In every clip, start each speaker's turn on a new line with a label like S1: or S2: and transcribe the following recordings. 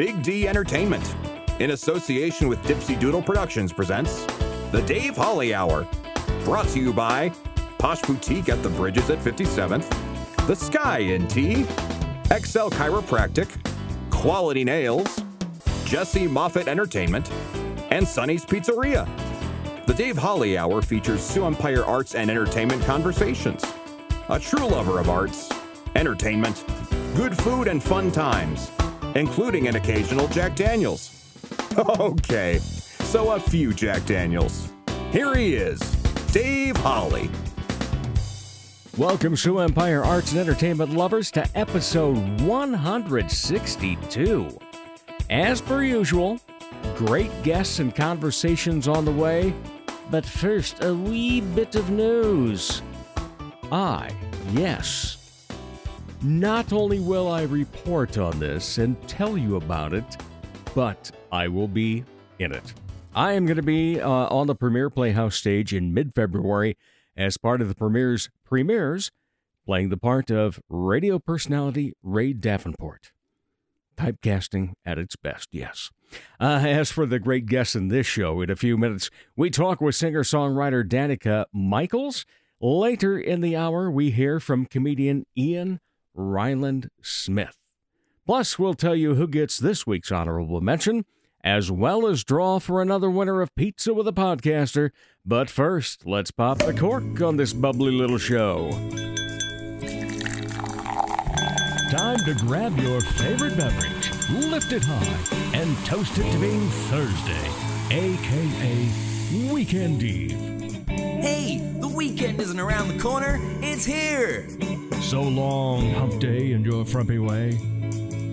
S1: Big D Entertainment, in association with Dipsy Doodle Productions, presents The Dave Holly Hour. Brought to you by Posh Boutique at the Bridges at 57th, The Sky in Tea, XL Chiropractic, Quality Nails, Jesse Moffitt Entertainment, and Sonny's Pizzeria. The Dave Holly Hour features Sioux Empire Arts and Entertainment conversations. A true lover of arts, entertainment, good food, and fun times, including an occasional Jack Daniels. Okay, so a few Jack Daniels. Here he is, Dave Holly.
S2: Welcome, Sioux Empire Arts and Entertainment lovers, to episode 162. As per usual, great guests and conversations on the way, but first, a wee bit of news. I, yes. Not only will I report on this and tell you about it, but I will be in it. I am going to be uh, on the Premiere Playhouse stage in mid February as part of the Premiere's premieres, playing the part of radio personality Ray Davenport. Typecasting at its best, yes. Uh, as for the great guests in this show, in a few minutes, we talk with singer songwriter Danica Michaels. Later in the hour, we hear from comedian Ian Ryland Smith. Plus, we'll tell you who gets this week's honorable mention, as well as draw for another winner of Pizza with a Podcaster. But first, let's pop the cork on this bubbly little show.
S3: Time to grab your favorite beverage, lift it high, and toast it to being Thursday, aka Weekend Eve.
S4: Hey, the weekend isn't around the corner, it's here!
S3: So long, hump day in your frumpy way.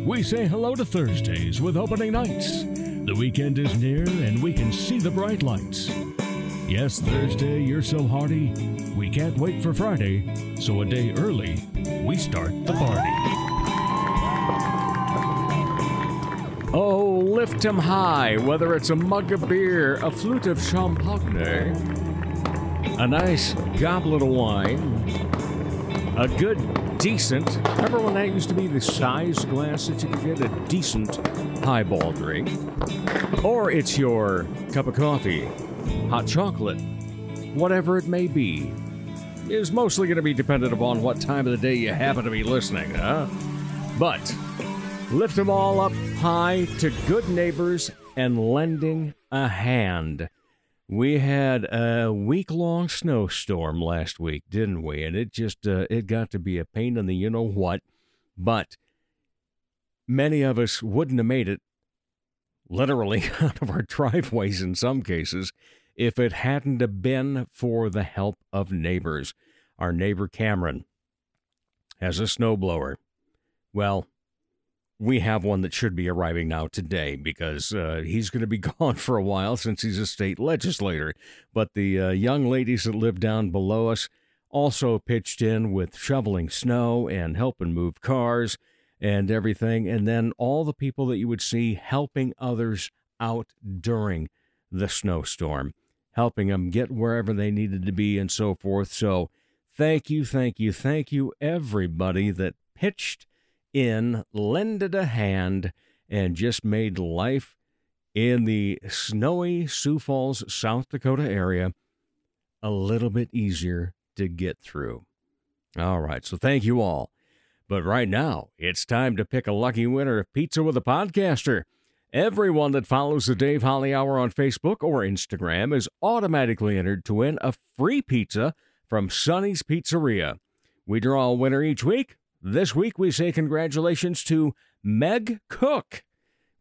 S3: We say hello to Thursdays with opening nights. The weekend is near and we can see the bright lights. Yes, Thursday, you're so hearty. We can't wait for Friday, so a day early, we start the party.
S2: Oh, lift 'em high, whether it's a mug of beer, a flute of champagne, a nice goblet of wine, a good, decent, remember when that used to be the size glass that you could get a decent highball drink? Or it's your cup of coffee, hot chocolate, whatever it may be, is mostly going to be dependent upon what time of the day you happen to be listening, huh? But lift them all up high to good neighbors and lending a hand. We had a week long snowstorm last week, didn't we? And it just uh, it got to be a pain in the you know what. But many of us wouldn't have made it literally out of our driveways in some cases if it hadn't have been for the help of neighbors. Our neighbor Cameron has a snowblower. Well, we have one that should be arriving now today because uh, he's going to be gone for a while since he's a state legislator. But the uh, young ladies that live down below us also pitched in with shoveling snow and helping move cars and everything. And then all the people that you would see helping others out during the snowstorm, helping them get wherever they needed to be and so forth. So thank you, thank you, thank you, everybody that pitched in, lended a hand, and just made life in the snowy Sioux Falls, South Dakota area a little bit easier to get through. All right, so thank you all. But right now, it's time to pick a lucky winner of Pizza with a Podcaster. Everyone that follows the Dave Holly Hour on Facebook or Instagram is automatically entered to win a free pizza from Sonny's Pizzeria. We draw a winner each week. This week, we say congratulations to Meg Cook.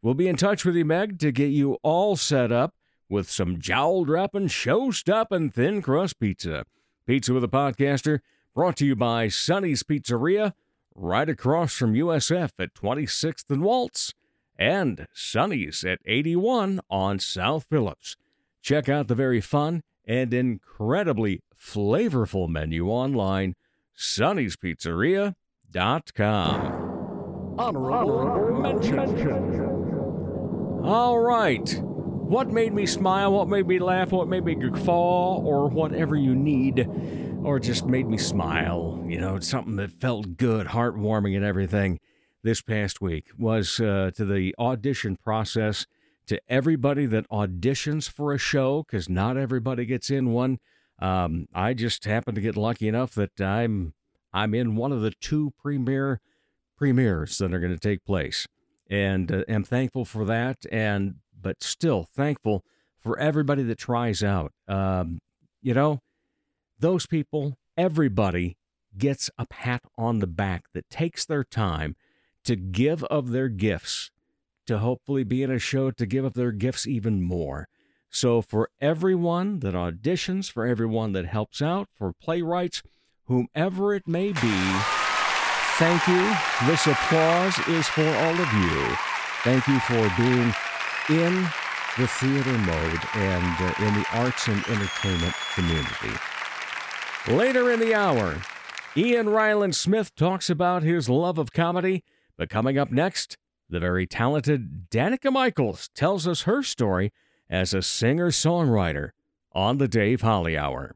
S2: We'll be in touch with you, Meg, to get you all set up with some jowl dropping, show stopping thin crust pizza. Pizza with a Podcaster, brought to you by Sonny's Pizzeria, right across from USF at 26th and Waltz, and Sonny's at 81 on South Phillips. Check out the very fun and incredibly flavorful menu online, sonnyspizzeria.com. Honorable mention. All right. What made me smile, what made me laugh, what made me guffaw, or whatever you need, or just made me smile. You know, something that felt good, heartwarming, and everything. this past week was uh, to the audition process to everybody that auditions for a show because not everybody gets in one. Um, I just happened to get lucky enough that I'm I'm in one of the two premiere premieres that are going to take place, and uh, am thankful for that. And but still thankful for everybody that tries out. Um, you know, those people, everybody gets a pat on the back that takes their time to give of their gifts, to hopefully be in a show to give of their gifts even more. So, for everyone that auditions, for everyone that helps out, for playwrights, whomever it may be, thank you. This applause is for all of you. Thank you for being in the theater mode and uh, in the arts and entertainment community. Later in the hour, Ian Reiland-Smith talks about his love of comedy, but coming up next, the very talented Danica Michaels tells us her story as a singer songwriter on the Dave Holly Hour.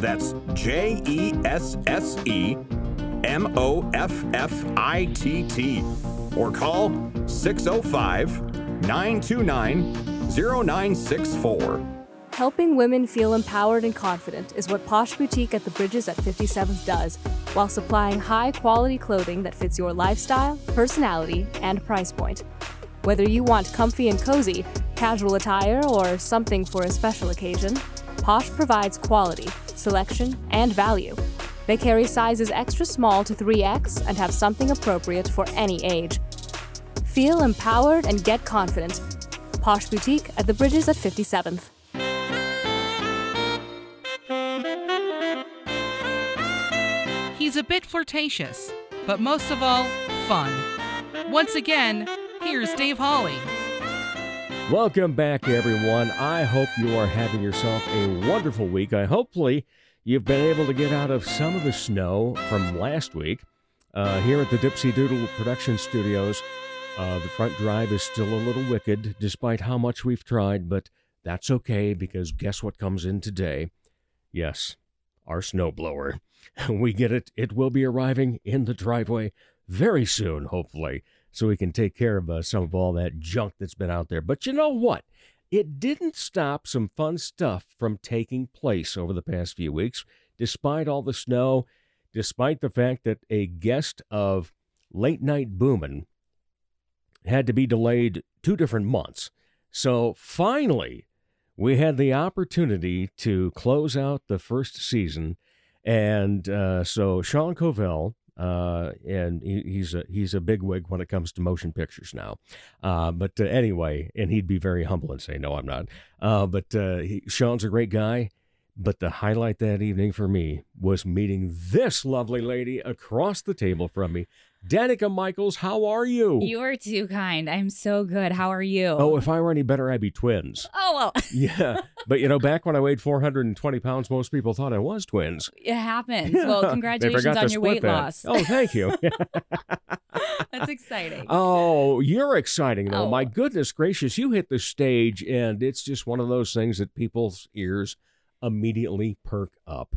S1: That's J E S S E M O F F I T T. Or call 605 929 0964.
S5: Helping women feel empowered and confident is what Posh Boutique at the Bridges at 57th does, while supplying high quality clothing that fits your lifestyle, personality, and price point. Whether you want comfy and cozy, casual attire, or something for a special occasion, Posh provides quality, selection, and value. They carry sizes extra small to 3X and have something appropriate for any age. Feel empowered and get confident. Posh Boutique at the Bridges at 57th.
S6: He's a bit flirtatious, but most of all, fun. Once again, here's Dave Holly.
S2: Welcome back, everyone. I hope you are having yourself a wonderful week. I hopefully you've been able to get out of some of the snow from last week. Uh, here at the Dipsy Doodle Production Studios, uh, the front drive is still a little wicked, despite how much we've tried, but that's okay because guess what comes in today? Yes, our snowblower. We get it. It will be arriving in the driveway very soon, hopefully, so we can take care of uh, some of all that junk that's been out there. But you know what? It didn't stop some fun stuff from taking place over the past few weeks, despite all the snow, despite the fact that a guest of Late Night Boomin' had to be delayed two different months. So finally, we had the opportunity to close out the first season and uh, so Sean Covel, uh, and he, he's a he's a bigwig when it comes to motion pictures now. Uh, but uh, anyway, and he'd be very humble and say, "No, I'm not." Uh, but uh, he, Sean's a great guy. But the highlight that evening for me was meeting this lovely lady across the table from me, Danica Michaels. How are you?
S7: You are too kind. I'm so good. How are you?
S2: Oh, if I were any better, I'd be twins.
S7: Oh, well,
S2: Yeah, but you know, back when I weighed 420 pounds, most people thought I was twins.
S7: it happens. Well, congratulations on your weight
S2: that.
S7: loss.
S2: Oh, thank you.
S7: That's exciting.
S2: Oh, you're exciting though.
S7: Oh.
S2: My goodness gracious, you hit the stage and it's just one of those things that people's ears immediately perk up.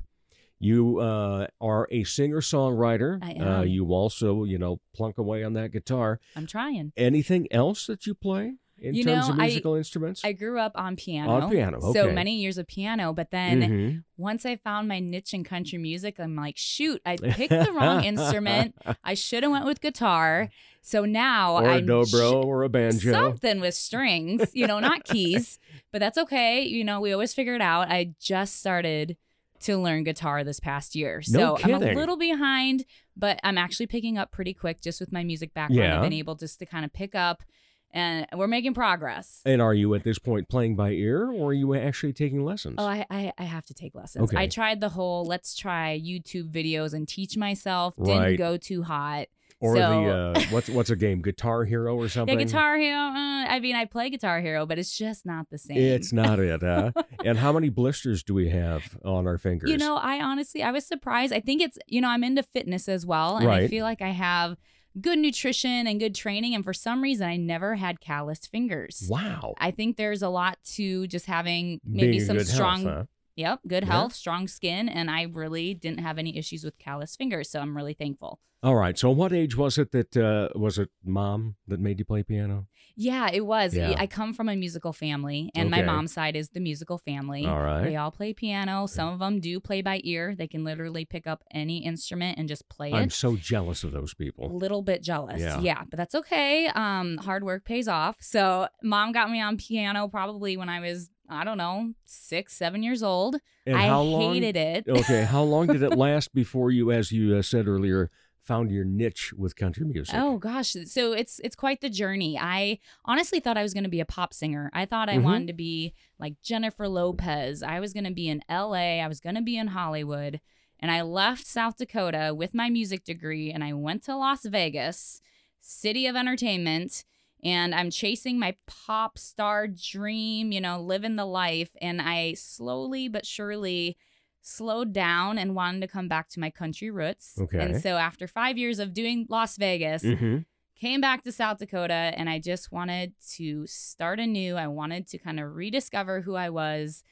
S2: You uh, are a singer-songwriter.
S7: I
S2: Uh, you also, you know, plunk away on that guitar.
S7: I'm trying.
S2: Anything else that you play in
S7: You
S2: terms
S7: know,
S2: of
S7: I-
S2: musical instruments?
S7: I grew up on piano.
S2: On piano, okay.
S7: So many years of piano, but then
S2: Mhm.
S7: once I found my niche in country music, I'm like, shoot, I picked the wrong instrument. I should have went with guitar. So now
S2: or a
S7: I'm
S2: dobro or a banjo.
S7: something with strings, you know, not keys, but that's okay. You know, we always figure it out. I just started to learn guitar this past year.
S2: No
S7: So I'm a little behind, but I'm actually picking up pretty quick just with my music background.
S2: Yeah.
S7: I've been able just to kind of pick up and we're making progress.
S2: And are you at this point playing by ear or are you actually taking lessons?
S7: Oh, I, I, I have to take lessons.
S2: Okay.
S7: I tried the whole let's try YouTube videos and teach myself. Didn't go too hot.
S2: Or
S7: so,
S2: the uh, what's what's a game? Guitar Hero or
S7: yeah,
S2: something?
S7: Guitar Hero. Uh, I mean, I play Guitar Hero, but it's just not the same.
S2: It's not it, huh? and how many blisters do we have on our fingers?
S7: You know, I honestly, I was surprised. I think it's, you know, I'm into fitness as well. And I feel like I have good nutrition and good training. And for some reason, I never had calloused fingers.
S2: wow.
S7: I think there's a lot to just having maybe
S2: in
S7: some strong,
S2: health, huh?
S7: Yep, good
S2: Yeah.
S7: health, strong skin. And I really didn't have any issues with calloused fingers. So I'm really thankful.
S2: All right. So, what age was it that uh, was it mom that made you play piano?
S7: Yeah, it was.
S2: Yeah.
S7: I come from a musical family, and my mom's side is the musical family.
S2: All right.
S7: They all play piano. Some of them do play by ear. They can literally pick up any instrument and just play
S2: I'm
S7: it.
S2: so jealous of those people.
S7: A little bit jealous.
S2: Yeah.
S7: Yeah. but that's okay. Um, hard work pays off. So mom got me on piano probably when I was, I don't know, six, seven years old.
S2: And
S7: I
S2: how long?
S7: hated it.
S2: Okay. How long did it last before you, as you uh, said earlier, found your niche with country music?
S7: Oh gosh, so it's it's quite the journey. I honestly thought I was going to be a pop singer. I thought I
S2: Mhm.
S7: wanted to be like Jennifer Lopez. I was going to be in LA. I was going to be in Hollywood. And I left South Dakota with my music degree and I went to Las Vegas, city of entertainment, and I'm chasing my pop star dream, you know, living the life and I slowly but surely slowed down and wanted to come back to my country roots.
S2: Okay.
S7: And so after 5 years of doing Las Vegas,
S2: Mm-hmm.
S7: came back to South Dakota and I just wanted to start anew. I wanted to kind of rediscover who I was.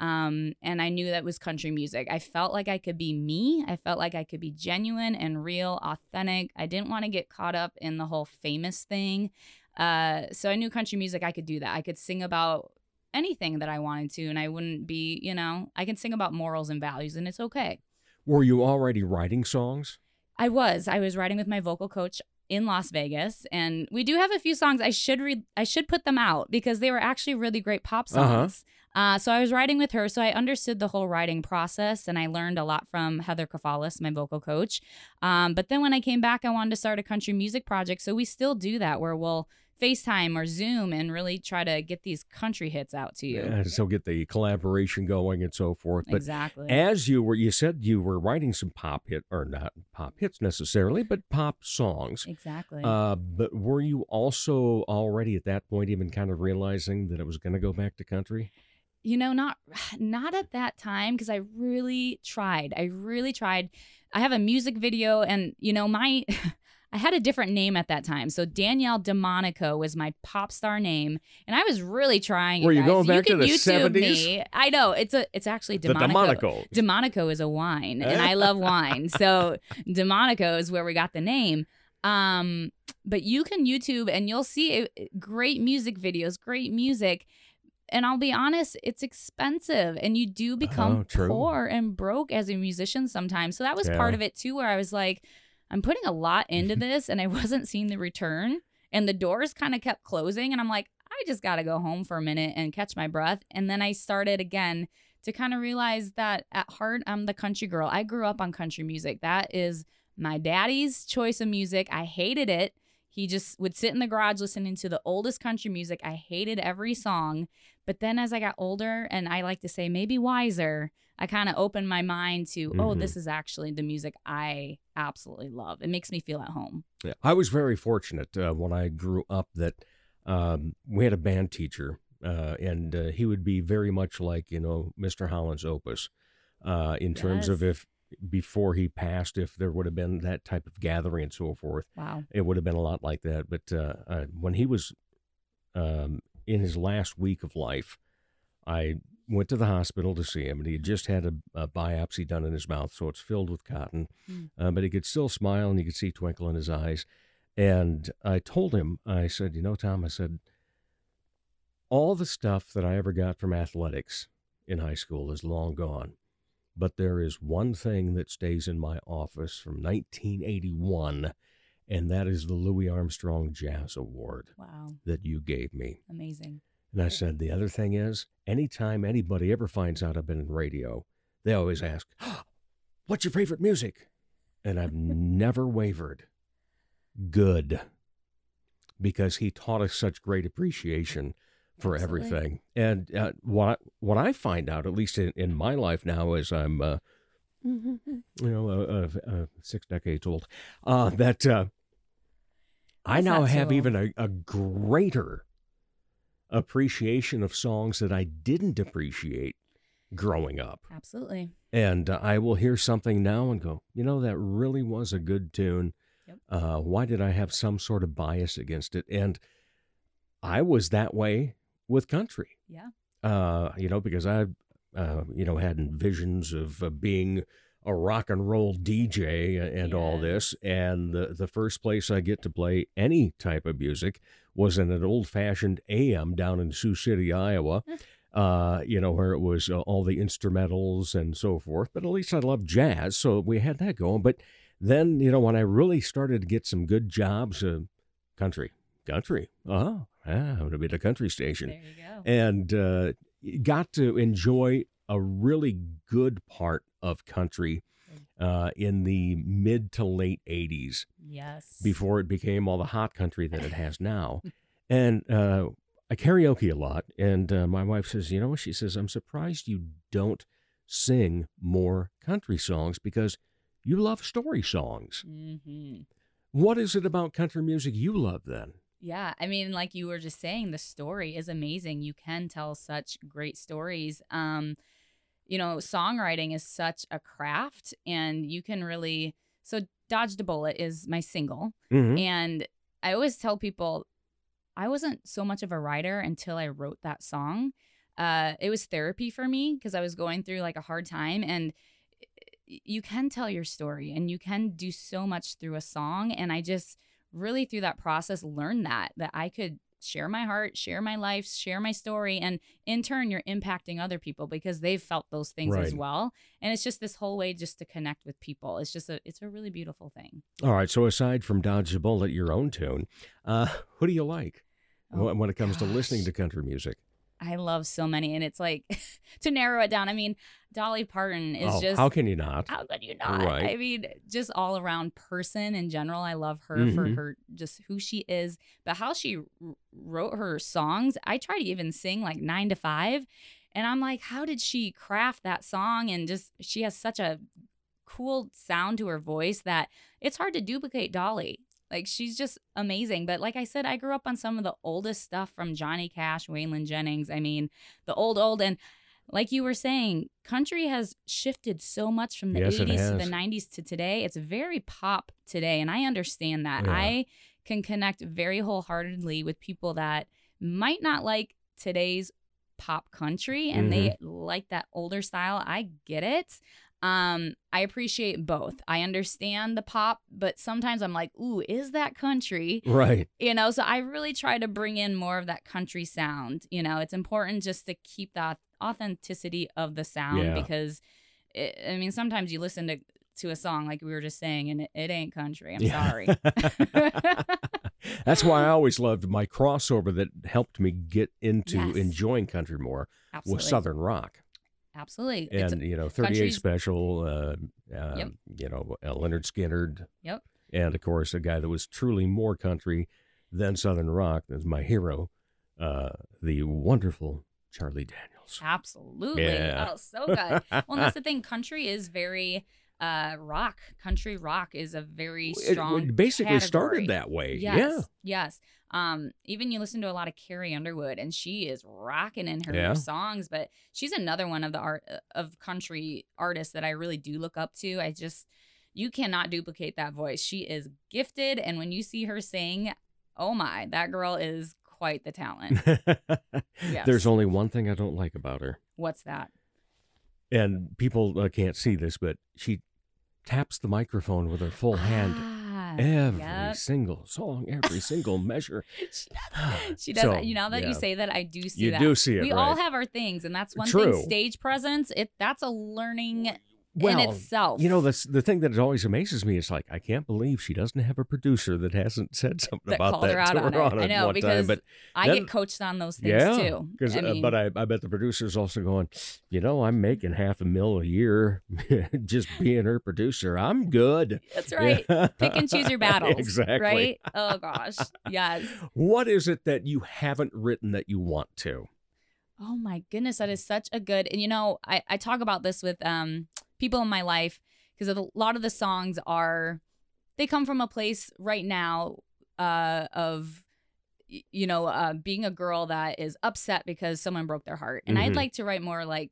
S7: Um, and I knew that was country music. I felt like I could be me. I felt like I could be genuine and real, authentic. I didn't want to get caught up in the whole famous thing. Uh, so I knew country music, I could do that. I could sing about anything that I wanted to, and I wouldn't be, you know, I can sing about morals and values, and it's okay.
S2: Were you already writing songs?
S7: I was. I was writing with my vocal coach in Las Vegas, and we do have a few songs. I should read. I should put them out because they were actually really great pop songs. Uh-huh. uh so I was writing with her, so I understood the whole writing process, and I learned a lot from Heather Kafalis, my vocal coach. Um, but then when I came back, I wanted to start a country music project. So we still do that, where we'll FaceTime or Zoom and really try to get these country hits out to you.
S2: Uh, so get the collaboration going and so forth. But
S7: exactly.
S2: as you were, you said you were writing some pop hit, or not pop hits necessarily, but pop songs.
S7: exactly.
S2: Uh, but were you also already at that point even kind of realizing that it was going to go back to country?
S7: you know not not at that time because i really tried i really tried i have a music video and you know my i had a different name at that time so danielle demonico was my pop star name and i was really trying
S2: Were you
S7: guys.
S2: going back to
S7: can
S2: the
S7: YouTube
S2: 70s?
S7: me i know it's a it's actually
S2: The
S7: demonico
S2: Demonico.
S7: Demonico is a wine, and I love wine. So Demonico is where we got the name. Um, but you can YouTube and you'll see uh, great music videos, great music. And I'll be honest, it's expensive, and you do become
S2: Oh,
S7: poor and broke as a musician sometimes. So that was
S2: Yeah.
S7: part of it too, where I was like, I'm putting a lot into this, and I wasn't seeing the return. And the doors kind of kept closing, and I'm like, I just got to go home for a minute and catch my breath. And then I started again to kind of realize that at heart, I'm the country girl. I grew up on country music. That is my daddy's choice of music. I hated it. He just would sit in the garage listening to the oldest country music. I hated every song. But then as I got older, and I like to say maybe wiser, I kind of opened my mind to, oh,
S2: Mhm.
S7: this is actually the music I absolutely love. It makes me feel at home.
S2: Yeah. I was very fortunate uh, when I grew up that um, we had a band teacher, uh, and uh, he would be very much like you know Mr. Holland's Opus, uh, in terms of if before he passed, if there would have been that type of gathering and so forth,
S7: Wow.
S2: it would have been a lot like that. But uh, uh, when he was um, in his last week of life, I went to the hospital to see him, and he had just had a, a biopsy done in his mouth, so it's filled with cotton.
S7: Mm.
S2: Uh, but he could still smile, and you could see twinkle in his eyes. And I told him, I said, you know, Tom, I said, all the stuff that I ever got from athletics in high school is long gone. But there is one thing that stays in my office from 1981, and that is the Louis Armstrong Jazz Award
S7: Wow.
S2: that you gave me.
S7: Amazing.
S2: And I said, the other thing is, anytime anybody ever finds out I've been in radio, they always ask, What's your favorite music? And I've never wavered. Good. Because he taught us such great appreciation for
S7: Absolutely.
S2: everything. And uh, what, what I find out, at least in, in my life now, as I'm, uh, you know, uh, uh, uh, six decades old, uh, that uh, I
S7: That's
S2: now have even a, a greater appreciation of songs that I didn't appreciate growing up.
S7: Absolutely.
S2: And uh, I will hear something now and go, you know, that really was a good tune.
S7: Yep.
S2: Uh, why did I have some sort of bias against it? And I was that way with country.
S7: Yeah.
S2: Uh, you know, because I, uh, you know, had visions of uh, being a rock and roll DJ and all this. And the, the first place I get to play any type of music was in an old fashioned AM down in Sioux City, Iowa. Uh, you know, where it was uh, all the instrumentals and so forth. But at least I love jazz, so we had that going. But then, you know, when I really started to get some good jobs, uh, country, country, oh, yeah, I'm going to be at a country station
S7: There you go.
S2: and uh, got to enjoy a really good part of country uh, in the mid to late 80s
S7: yes.
S2: before it became all the hot country that it has now. and uh, I karaoke a lot. And uh, my wife says, You know? She says, I'm surprised you don't sing more country songs because you love story songs.
S7: hmm
S2: What is it about country music you love then?
S7: Yeah, I mean, like you were just saying, the story is amazing. You can tell such great stories. Um, you know, songwriting is such a craft, and you can really. So, "Dodged a Bullet" is my single,
S2: Mhm.
S7: and I always tell people, I wasn't so much of a writer until I wrote that song. Uh, it was therapy for me because I was going through like a hard time, and you can tell your story, and you can do so much through a song. And I just really through that process learned that that I could share my heart, share my life, share my story and in turn you're impacting other people because they've felt those things as well. And it's just this whole way just to connect with people. It's just a it's a really beautiful thing.
S2: All right. So aside from Dodge the Bullet, your own tune, uh, who do you like
S7: Oh,
S2: when when it comes to listening to country music?
S7: I love so many and it's like to narrow it down. I mean, Dolly Parton is
S2: oh,
S7: just
S2: how can you not?
S7: How could you not?
S2: Right.
S7: I mean, just all around person in general. I love her for
S2: Mhm.
S7: her just who she is, but how she r- wrote her songs. I try to even sing like nine to five, and I'm like, how did she craft that song? And just she has such a cool sound to her voice that it's hard to duplicate Dolly. Like she's just amazing. But like I said, I grew up on some of the oldest stuff from Johnny Cash, Waylon Jennings. I mean, the old old and like you were saying, country has shifted so much from the
S2: Yes,
S7: 80s to the 90s to today. It's very pop today. And I understand that.
S2: Yeah.
S7: I can connect very wholeheartedly with people that might not like today's pop country and they
S2: Mm-hmm.
S7: like that older style. I get it. Um, I appreciate both. I understand the pop, but sometimes I'm like, ooh, is that country?
S2: Right.
S7: you know so i really try to bring in more of that country sound you know it's important just to keep that authenticity of the sound
S2: Yeah.
S7: because it, i mean sometimes you listen to to a song like we were just saying and it, it ain't country i'm
S2: Yeah.
S7: sorry
S2: That's why I always loved my crossover that helped me get into
S7: Yes.
S2: enjoying country more
S7: absolutely
S2: was Southern rock.
S7: Absolutely It's-
S2: And, you know, 38
S7: country's-
S2: Special, uh, uh,
S7: Yep.
S2: you know, uh, Lynyrd Skynyrd.
S7: Yep.
S2: And, of course, a guy that was truly more country than Southern rock is my hero, uh, the wonderful Charlie Daniels.
S7: absolutely
S2: Yeah.
S7: oh so good well that's the thing country is very uh rock country rock is a very strong
S2: it basically
S7: category.
S2: started that way.
S7: Yes.
S2: Yeah.
S7: Yes. Um, even you listen to a lot of Carrie Underwood and she is rocking in her
S2: Yeah.
S7: songs, but she's another one of the art uh, of country artists that I really do look up to. I just you cannot duplicate that voice. She is gifted and when you see her sing, oh my, that girl is quite the talent. Yes.
S2: There's only one thing I don't like about her.
S7: What's that?
S2: And people uh, can't see this, but she taps the microphone with her full hand
S7: Ah,
S2: every
S7: yep.
S2: single song, every single measure.
S7: she does. She does.
S2: So.
S7: You know that
S2: yeah.
S7: you say that, I do see
S2: You
S7: that.
S2: do see it,
S7: We all have our things, and that's one
S2: True.
S7: thing. Stage presence. It that's a learning in
S2: Well,
S7: itself.
S2: You know, that's the thing that always amazes me is like I can't believe she doesn't have a producer that hasn't said something
S7: That
S2: about that
S7: her out
S2: to
S7: on
S2: her
S7: it. I know,
S2: one
S7: because
S2: time. But
S7: I
S2: then-
S7: get coached on those things
S2: yeah,
S7: too. I mean,
S2: but I, I bet the producer's also going, you know, I'm making half a mil a year just being her producer. I'm good.
S7: that's right. Pick and choose your battles.
S2: exactly.
S7: Right? Oh gosh. Yes.
S2: What is it that you haven't written that you want to?
S7: Oh my goodness, that is such a good. And you know, I I talk about this with um people in my life because a lot of the songs are they come from a place right now uh, of you know uh, being a girl that is upset because someone broke their heart, and I'd
S2: Mhm.
S7: like to write more like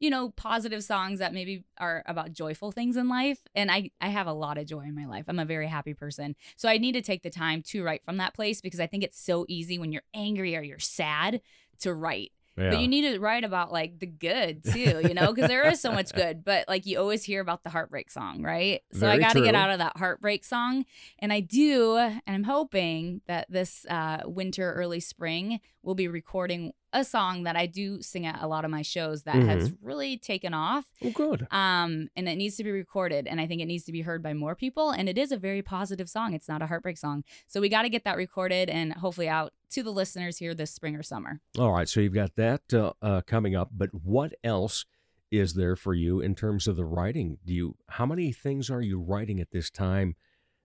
S7: you know positive songs that maybe are about joyful things in life. And I I have a lot of joy in my life. I'm a very happy person, so I need to take the time to write from that place because I think it's so easy when you're angry or you're sad to write.
S2: Yeah.
S7: But you need to write about like the good too, you know, because there is so much good. But like you always hear about the heartbreak song, right? So I got to get out of that heartbreak song, and I do, and I'm hoping that this uh, winter, early spring, we'll be recording a song that I do sing at a lot of my shows that has
S2: Mm-hmm.
S7: really taken off.
S2: oh, good.
S7: Um, and it needs to be recorded, and I think it needs to be heard by more people. And it is a very positive song. It's not a heartbreak song, so we got to get that recorded and hopefully out to the listeners here this spring or summer.
S2: All right, so you've got that uh, uh, coming up, but what else is there for you in terms of the writing? Do you how many things are you writing at this time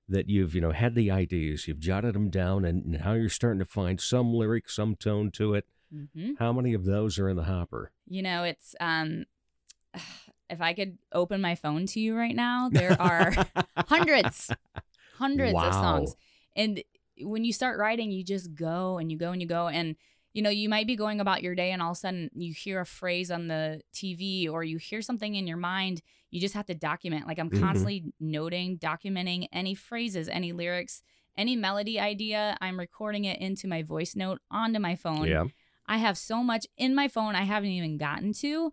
S2: that you've you know had the ideas, you've jotted them down, and now you're starting to find some lyric, some tone to it?
S7: Mm-hmm.
S2: How many of those are in the hopper?
S7: You know, it's um if I could open my phone to you right now, there are hundreds, hundreds
S2: Wow.
S7: of songs. And when you start writing, you just go and you go and you go and you know, you might be going about your day and all of a sudden you hear a phrase on the TV or you hear something in your mind. You just have to document. Like I'm
S2: Mhm.
S7: constantly noting, documenting any phrases, any lyrics, any melody idea. I'm recording it into my voice note onto my phone.
S2: Yeah,
S7: I have so much in my phone I haven't even gotten to.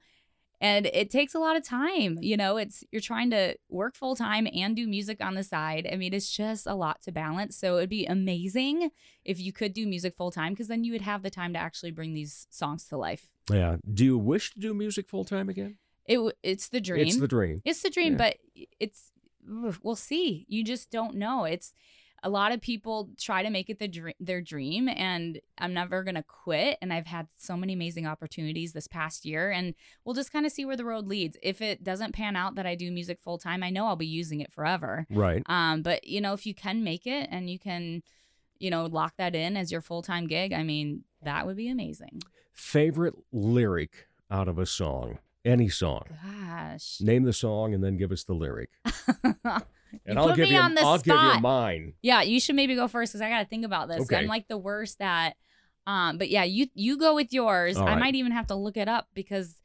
S7: And it takes a lot of time. You know, it's you're trying to work full time and do music on the side. I mean, it's just a lot to balance. So it'd be amazing if you could do music full time because then you would have the time to actually bring these songs to life.
S2: yeah. Do you wish to do music full time again?
S7: It it's the dream.
S2: It's the dream.
S7: It's the dream,
S2: Yeah.
S7: but it's we'll see. You just don't know. It's a lot of people try to make it the dr- their dream, and I'm never gonna quit. And I've had so many amazing opportunities this past year, and we'll just kind of see where the road leads. If it doesn't pan out that I do music full time, I know I'll be using it forever.
S2: Right.
S7: Um, but you know, if you can make it and you can, you know, lock that in as your full time gig, I mean, that would be amazing.
S2: Favorite lyric out of a song? Any song.
S7: Gosh.
S2: Name the song and then give us the lyric. And
S7: You
S2: I'll
S7: put
S2: give
S7: me
S2: you
S7: on the
S2: I'll give you
S7: spot.
S2: mine.
S7: Yeah, you should maybe go first because I got to think about this.
S2: Okay.
S7: I'm like the worst at. Um, but yeah, you you go with yours.
S2: All
S7: I
S2: right.
S7: might even have to look it up because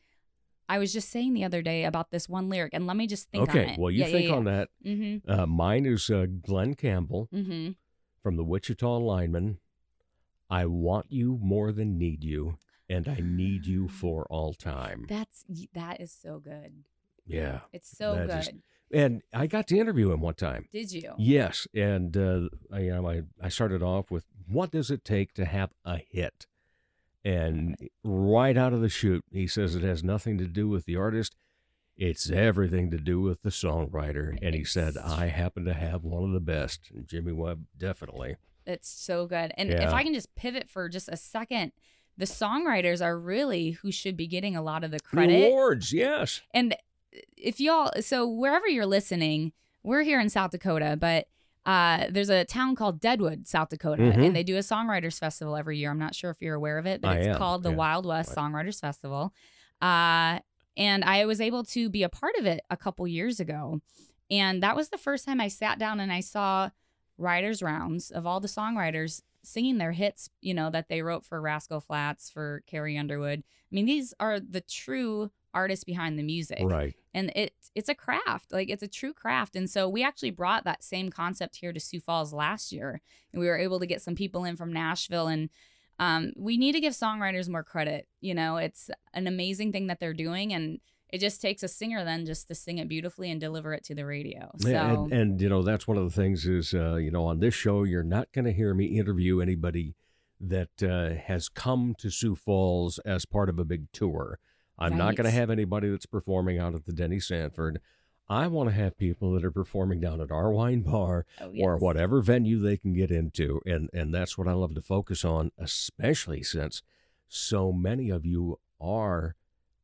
S7: I was just saying the other day about this one lyric, and let me just think
S2: okay,
S7: on it.
S2: well you
S7: yeah,
S2: think
S7: yeah,
S2: on that.
S7: Mm-hmm.
S2: Uh, mine is uh, Glen Campbell
S7: Mm-hmm.
S2: from the Wichita Lineman. I want you more than need you, and I need you for all time.
S7: That's that is so good.
S2: Yeah,
S7: It's so good.
S2: is- and I got to interview him one time.
S7: Did you?
S2: Yes, and uh, I, you know, I I started off with what does it take to have a hit, and right out of the chute, he says it has nothing to do with the artist. It's everything to do with the songwriter. And he said, I happen to have one of the best. And Jimmy Webb, definitely.
S7: It's so good. And if I can just pivot for just a second, the songwriters are really who should be getting a lot of the
S2: The
S7: credit.
S2: awards, yes.
S7: And if y'all, so wherever you're listening, we're here in South Dakota, but uh, there's a town called Deadwood, South Dakota,
S2: Mhm.
S7: and they do a songwriters festival every year. I'm not sure if you're aware of it, but
S2: I
S7: it's
S2: am,
S7: called the
S2: yeah.
S7: Wild West. Songwriters Festival. Uh, and I was able to be a part of it a couple years ago. And that was the first time I sat down and I saw writers' rounds of all the songwriters singing their hits, you know, that they wrote for Rascal Flatts, for Carrie Underwood. I mean, these are the true artists behind the music.
S2: Right.
S7: and it it's a craft like it's a true craft. And so we actually brought that same concept here to sioux falls last year. And we were able to get some people in from nashville. And um, we need to give songwriters more credit. You know it's an amazing thing that they're doing. And it just takes a singer then just to sing it beautifully and deliver it to the radio. So
S2: Yeah, and, and you know that's one of the things is uh, you know on this show you're not going to hear me interview anybody that uh, has come to Sioux Falls as part of a big tour. I'm not going to have anybody that's performing out at the Denny Sanford. I want to have people that are performing down at our wine bar
S7: oh,
S2: or whatever venue they can get into, and and that's what I love to focus on, especially since so many of you are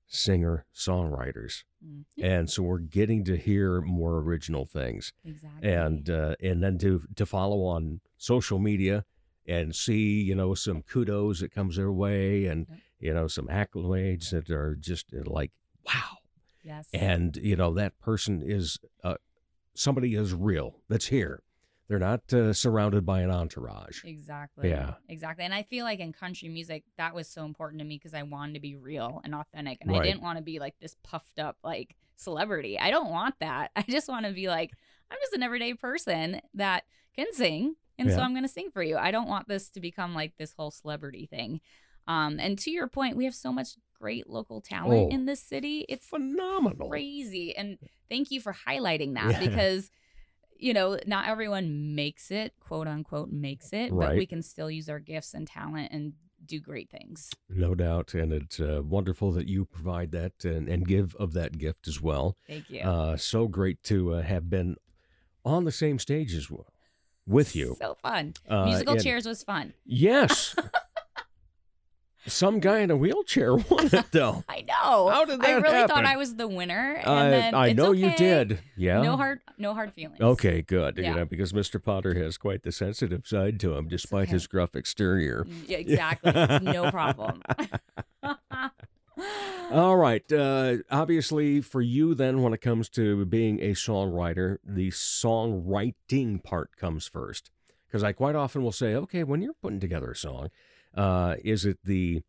S2: singer songwriters
S7: Mhm.
S2: and so we're getting to hear more original things
S7: exactly
S2: and uh, and then to to follow on social media and see you know some kudos that comes their way and
S7: Yep.
S2: You know some accolades that are just uh, like wow
S7: yes
S2: and you know that person is uh, somebody is real that's here They're not uh, surrounded by an entourage.
S7: Exactly.
S2: Yeah.
S7: Exactly. And I feel like in country music, that was so important to me because I wanted to be real and authentic. And
S2: Right.
S7: I didn't want to be like this puffed up, like celebrity. I don't want that. I just want to be like, I'm just an everyday person that can sing. And so I'm going to sing for you. I don't want this to become like this whole celebrity thing. Um, and to your point, we have so much great local talent
S2: Oh,
S7: in this city. It's
S2: phenomenal.
S7: crazy. And thank you for highlighting that
S2: Yeah.
S7: because, you know, not everyone makes it, quote unquote, makes it, but we can still use our gifts and talent and do great things.
S2: No doubt. And it's uh, wonderful that you provide that and, and give of that gift as well.
S7: Thank you.
S2: Uh, so great to uh, have been on the same stage as well with you.
S7: So fun.
S2: Uh,
S7: Musical
S2: and-
S7: chairs was fun.
S2: Yes. Some guy in a wheelchair won it, though.
S7: I know.
S2: How did
S7: I
S2: that
S7: really
S2: happen?
S7: thought I was the winner. And
S2: I,
S7: then
S2: I know you did. Yeah.
S7: No hard no hard feelings.
S2: Okay, good. You
S7: Yeah.
S2: know, because Mr. Potter has quite the sensitive side to him, despite
S7: okay.
S2: his gruff exterior.
S7: Yeah, exactly. No problem.
S2: All right. Uh, obviously, for you, then, when it comes to being a songwriter, the songwriting part comes first. Because I quite often will say, okay, when you're putting together a song, uh, is it the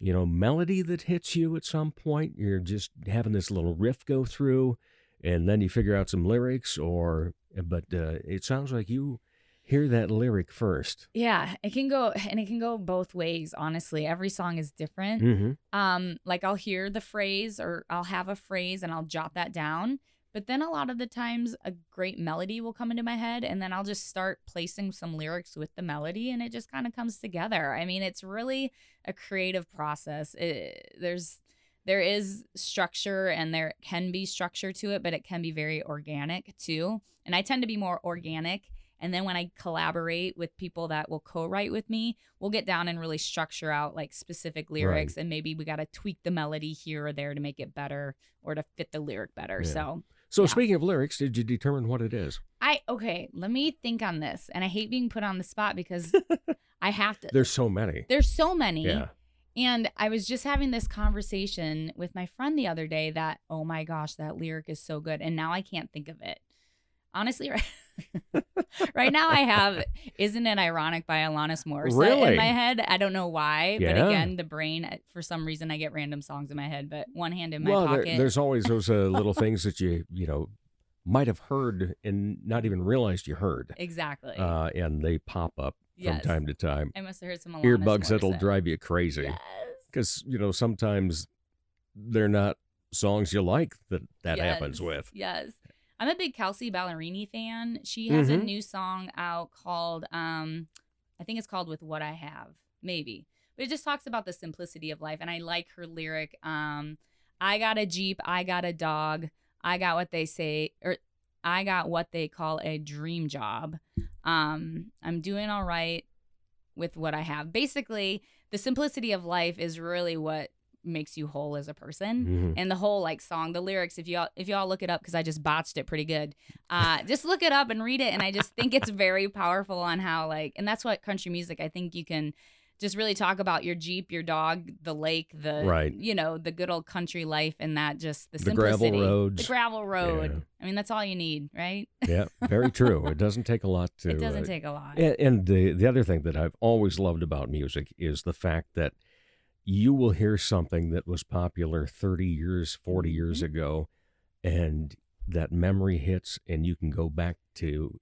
S2: you know melody that hits you at some point? You're just having this little riff go through, and then you figure out some lyrics, or but uh, it sounds like you hear that lyric first.
S7: yeah, it can go and it can go both ways, honestly. Every song is different.
S2: Mm-hmm.
S7: um like i'll hear the phrase or i'll have a phrase and i'll jot that down but then a lot of the times a great melody will come into my head and then i'll just start placing some lyrics with the melody and it just kind of comes together i mean it's really a creative process it, there's there is structure and there can be structure to it but it can be very organic too and i tend to be more organic and then when I collaborate with people that will co-write with me, we'll get down and really structure out like specific lyrics and maybe we got to tweak the melody here or there to make it better or to fit the lyric better.
S2: Yeah.
S7: So,
S2: So,
S7: Yeah.
S2: speaking of lyrics, did you determine what it is?
S7: I okay, let me think on this. And I hate being put on the spot because I have to
S2: There's so many.
S7: There's so many.
S2: Yeah.
S7: And I was just having this conversation with my friend the other day that, oh my gosh, that lyric is so good. And now I can't think of it. Honestly, right, right now I have Isn't It Ironic by Alanis Morissette
S2: Really?
S7: in my head. I don't know why. But again, the brain, for some reason, I get random songs in my head, but one hand in my
S2: well, there-
S7: pocket.
S2: there's always those uh, little things that you you know might have heard and not even realized you heard,
S7: exactly.
S2: uh, and they pop up from
S7: Yes.
S2: time to time.
S7: I must have heard some Alanis
S2: Earbugs that'll drive you crazy
S7: Yes.
S2: because you know sometimes they're not songs you like that that happens with.
S7: Yes. I'm a big Kelsea Ballerini fan. She has a
S2: Mhm.
S7: new song out called um I think it's called With What I Have. Maybe. But it just talks about the simplicity of life and I like her lyric um I got a Jeep, I got a dog, I got what they say or I got what they call a dream job. Um I'm doing all right with what I have. Basically, the simplicity of life is really what makes you whole as a person
S2: Mhm.
S7: and the whole like song the lyrics if y'all if y'all look it up because i just botched it pretty good uh just look it up and read it and i just think it's very powerful on how like and that's what country music i think you can just really talk about your jeep your dog the lake the
S2: Right.
S7: you know the good old country life and that just the,
S2: The gravel roads.
S7: the gravel road
S2: Yeah.
S7: i mean that's all you need right
S2: Yeah, very true. It doesn't take a lot to.
S7: it doesn't
S2: uh,
S7: take a lot
S2: And, and the the other thing that I've always loved about music is the fact that you will hear something that was popular 30 years, 40 years
S7: Mhm.
S2: ago, and that memory hits, and you can go back to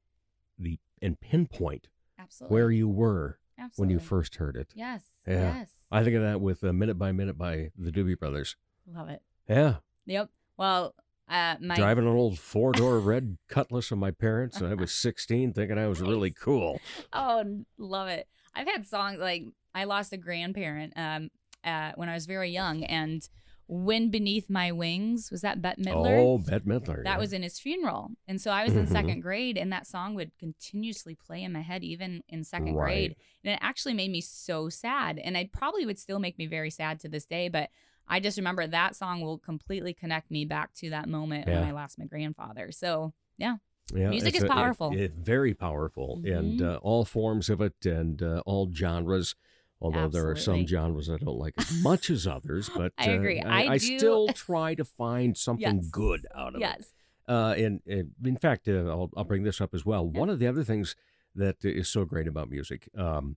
S2: the and pinpoint
S7: absolutely
S2: where you were when you first heard it.
S7: yes
S2: Yeah.
S7: yes
S2: I think of that with uh, Minute by Minute by the Doobie Brothers.
S7: love it
S2: Yeah,
S7: yep well uh my
S2: driving an old four door red Cutlass of my parents, and I was 16, thinking I was really cool.
S7: Oh, love it. I've had songs like I lost a grandparent um uh, when I was very young and Wind Beneath My Wings was that Bette Midler?
S2: Oh, Bette Midler.
S7: that
S2: yeah.
S7: was in his funeral. And so I was in
S2: Mhm.
S7: second grade and that song would continuously play in my head even in second
S2: Right.
S7: grade. And it actually made me so sad. And it probably would still make me very sad to this day, but I just remember that song will completely connect me back to that moment when I lost my grandfather. So yeah.
S2: Yeah,
S7: Music is
S2: a-
S7: powerful.
S2: it- very powerful, and
S7: Mhm.
S2: uh, all forms of it, and uh, all genres. Although there are some genres I don't like as much as others, but
S7: I
S2: uh,
S7: agree.
S2: I,
S7: I
S2: I still try to find something
S7: Yes.
S2: good out of
S7: Yes.
S2: it. Uh, and, and in fact, uh, I'll, I'll bring this up as well. One of the other things that is so great about music, um,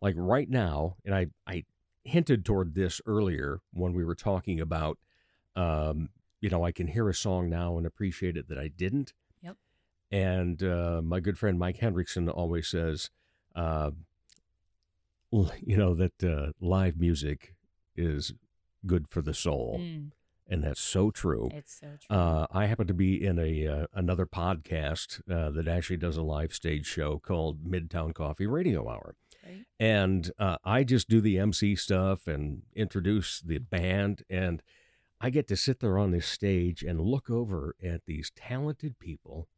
S2: like right now, and I, I hinted toward this earlier when we were talking about, um, you know, I can hear a song now and appreciate it that I didn't.
S7: Yep.
S2: And uh, my good friend Mike Hendrickson always says, uh, you know, that uh, live music is good for the soul.
S7: Mm,
S2: And that's so true.
S7: it's so true.
S2: Uh, I happen to be in a uh, another podcast uh, that actually does a live stage show called Midtown Coffee Radio Hour,
S7: Right.
S2: and uh, I just do the MC stuff and introduce the band, and I get to sit there on this stage and look over at these talented people,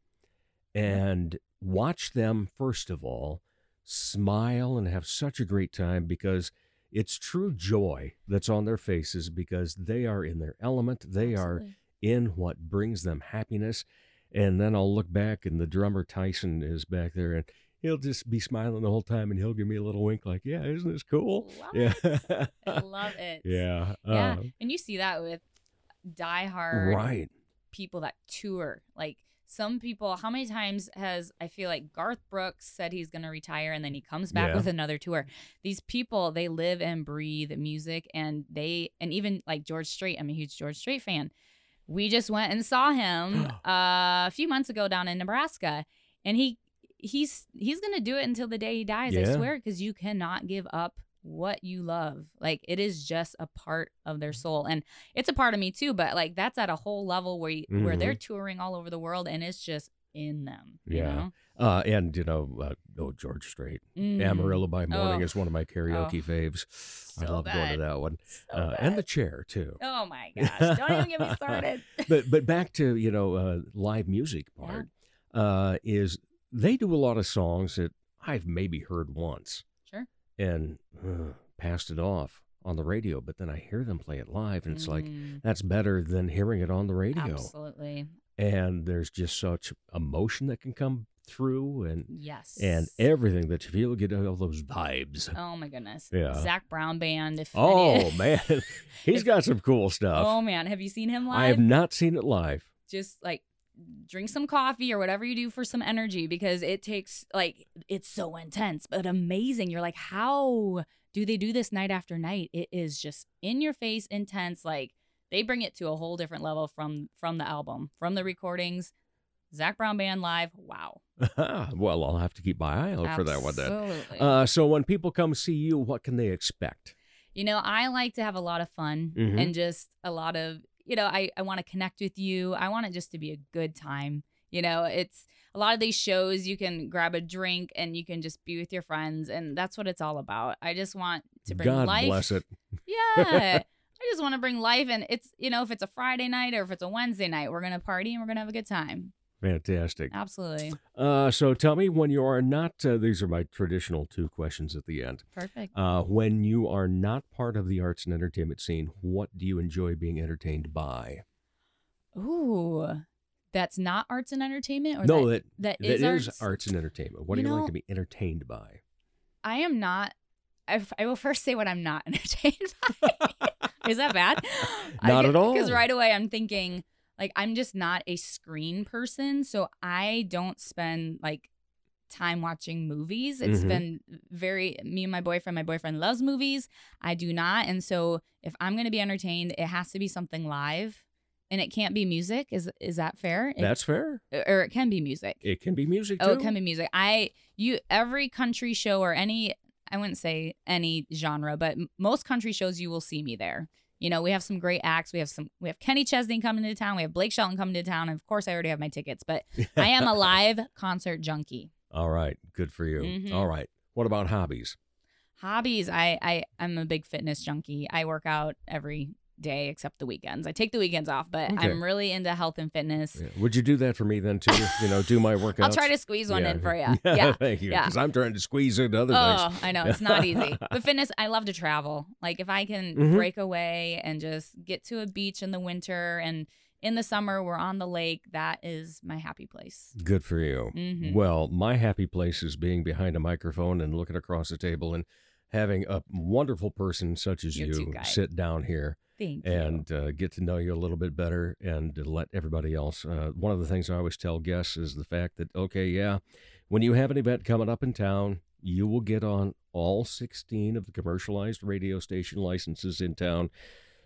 S2: and watch them first of all smile and have such a great time because it's true joy that's on their faces because they are in their element. They are in what brings them happiness. And then I'll look back and the drummer Tyson is back there and he'll just be smiling the whole time and he'll give me a little wink like, yeah, isn't this cool?
S7: Love
S2: Yeah.
S7: it. I love it.
S2: yeah.
S7: Yeah.
S2: uh,
S7: and you see that with diehard
S2: right.
S7: people that tour. Like some people, how many times has I feel like Garth Brooks said he's going to retire and then he comes back
S2: Yeah.
S7: with another tour. These people, they live and breathe music and they, and even like George Strait, I'm a huge George Strait fan. We just went and saw him uh, a few months ago down in Nebraska and he, he's, he's going to do it until the day he dies. I
S2: Yeah.
S7: swear, because you cannot give up what you love. Like it is just a part of their soul. And it's a part of me too, but like that's at a whole level where you, where they're touring all over the world and it's just in them. You
S2: Yeah.
S7: know?
S2: Uh, and, you know, uh, oh, George Strait.
S7: Mm.
S2: Amarillo by Morning
S7: Oh.
S2: is one of my karaoke
S7: Oh.
S2: faves. I
S7: So
S2: love going to that one.
S7: So
S2: Uh, and the chair, too.
S7: Oh my gosh. Don't even get me started.
S2: but but back to you know uh, live music
S7: Yeah.
S2: part uh, is they do a lot of songs that I've maybe heard once
S7: Sure.
S2: and uh, passed it off on the radio, but then I hear them play it live, and it's like
S7: Mm,
S2: that's better than hearing it on the radio.
S7: Absolutely.
S2: And there's just such emotion that can come through, and
S7: Yes.
S2: and everything that you feel, get all those vibes.
S7: Oh my goodness.
S2: Yeah.
S7: Zac Brown band. If
S2: Oh man, he's
S7: If-
S2: got some cool stuff.
S7: Oh man, have you seen him live?
S2: I have not seen it live.
S7: just like drink some coffee or whatever you do for some energy because it takes like it's so intense but amazing you're like how do they do this night after night it is just in your face intense like they bring it to a whole different level from from the album from the recordings zac brown band live wow
S2: well, I'll have to keep my eye out for that one then. Uh, so when people come see you, what can they expect?
S7: You know, I like to have a lot of fun
S2: Mhm.
S7: and just a lot of, you know, I, I want to connect with you. I want it just to be a good time. You know, it's a lot of these shows you can grab a drink and you can just be with your friends and that's what it's all about. I just want to bring
S2: God
S7: life.
S2: bless it.
S7: Yeah. I just want to bring life and it's, you know, if it's a Friday night or if it's a Wednesday night, we're going to party and we're going to have a good time.
S2: Fantastic.
S7: Absolutely.
S2: Uh, so tell me when you are not, uh, these are my traditional two questions at the end.
S7: Perfect.
S2: Uh, when you are not part of the arts and entertainment scene, what do you enjoy being entertained by?
S7: Ooh. That's not arts and entertainment or
S2: no,
S7: that,
S2: that,
S7: that is,
S2: that is
S7: arts?
S2: arts and entertainment. What
S7: You
S2: do you like to be entertained by?
S7: I am not. I, I will first say what I'm not entertained by. Is that bad?
S2: Not at all.
S7: Because right away I'm thinking like I'm just not a screen person, so I don't spend like time watching movies. It's
S2: Mhm.
S7: been very me and my boyfriend. My boyfriend loves movies. I do not, and so if I'm going to be entertained, it has to be something live, and it can't be music. Is is that fair? It-
S2: That's fair.
S7: or it can be music.
S2: It can be music too.
S7: Oh, it can be music. I you every country show or any I wouldn't say any genre, but m- most country shows you will see me there. You know, we have some great acts. We have some we have Kenny Chesney coming to town. We have Blake Shelton coming to town. And of course, I already have my tickets, but I am a live concert junkie.
S2: All right. Good for you.
S7: Mhm.
S2: All right. What about hobbies?
S7: Hobbies, I I I'm a big fitness junkie. I work out every day except the weekends. I take the weekends off, but
S2: Okay.
S7: I'm really into health and fitness.
S2: Yeah. Would you do that for me then too? you know, do my workouts.
S7: I'll try to squeeze one
S2: Yeah.
S7: in for you. Yeah.
S2: Thank you.
S7: yeah.
S2: Because I'm trying to squeeze into other
S7: Oh,
S2: things.
S7: I know it's not easy. But fitness, I love to travel. Like if I can
S2: Mhm.
S7: break away and just get to a beach in the winter and in the summer we're on the lake, that is my happy place.
S2: Good for you.
S7: Mhm.
S2: Well, my happy place is being behind a microphone and looking across the table and having a wonderful person such as
S7: You're
S2: you sit down here
S7: Thank
S2: and uh, get to know you a little bit better and let everybody else. Uh, one of the things I always tell guests is the fact that, okay, yeah, when you have an event coming up in town, you will get on all 16 of the commercialized radio station licenses in town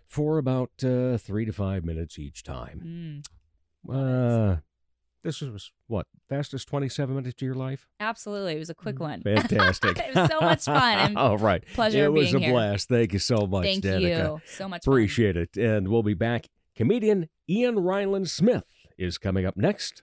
S2: for about uh, three to five minutes each time.
S7: Mm,
S2: Uh, this was what fastest 27 minutes of your life?
S7: absolutely. It was a quick mm, one.
S2: Fantastic!
S7: it was so much fun.
S2: All right,
S7: pleasure
S2: It was a
S7: here.
S2: blast. Thank you so much,
S7: Thank
S2: Danica.
S7: you. So much fun.
S2: Appreciate it. And we'll be back. Comedian Ian Reiland-Smith is coming up next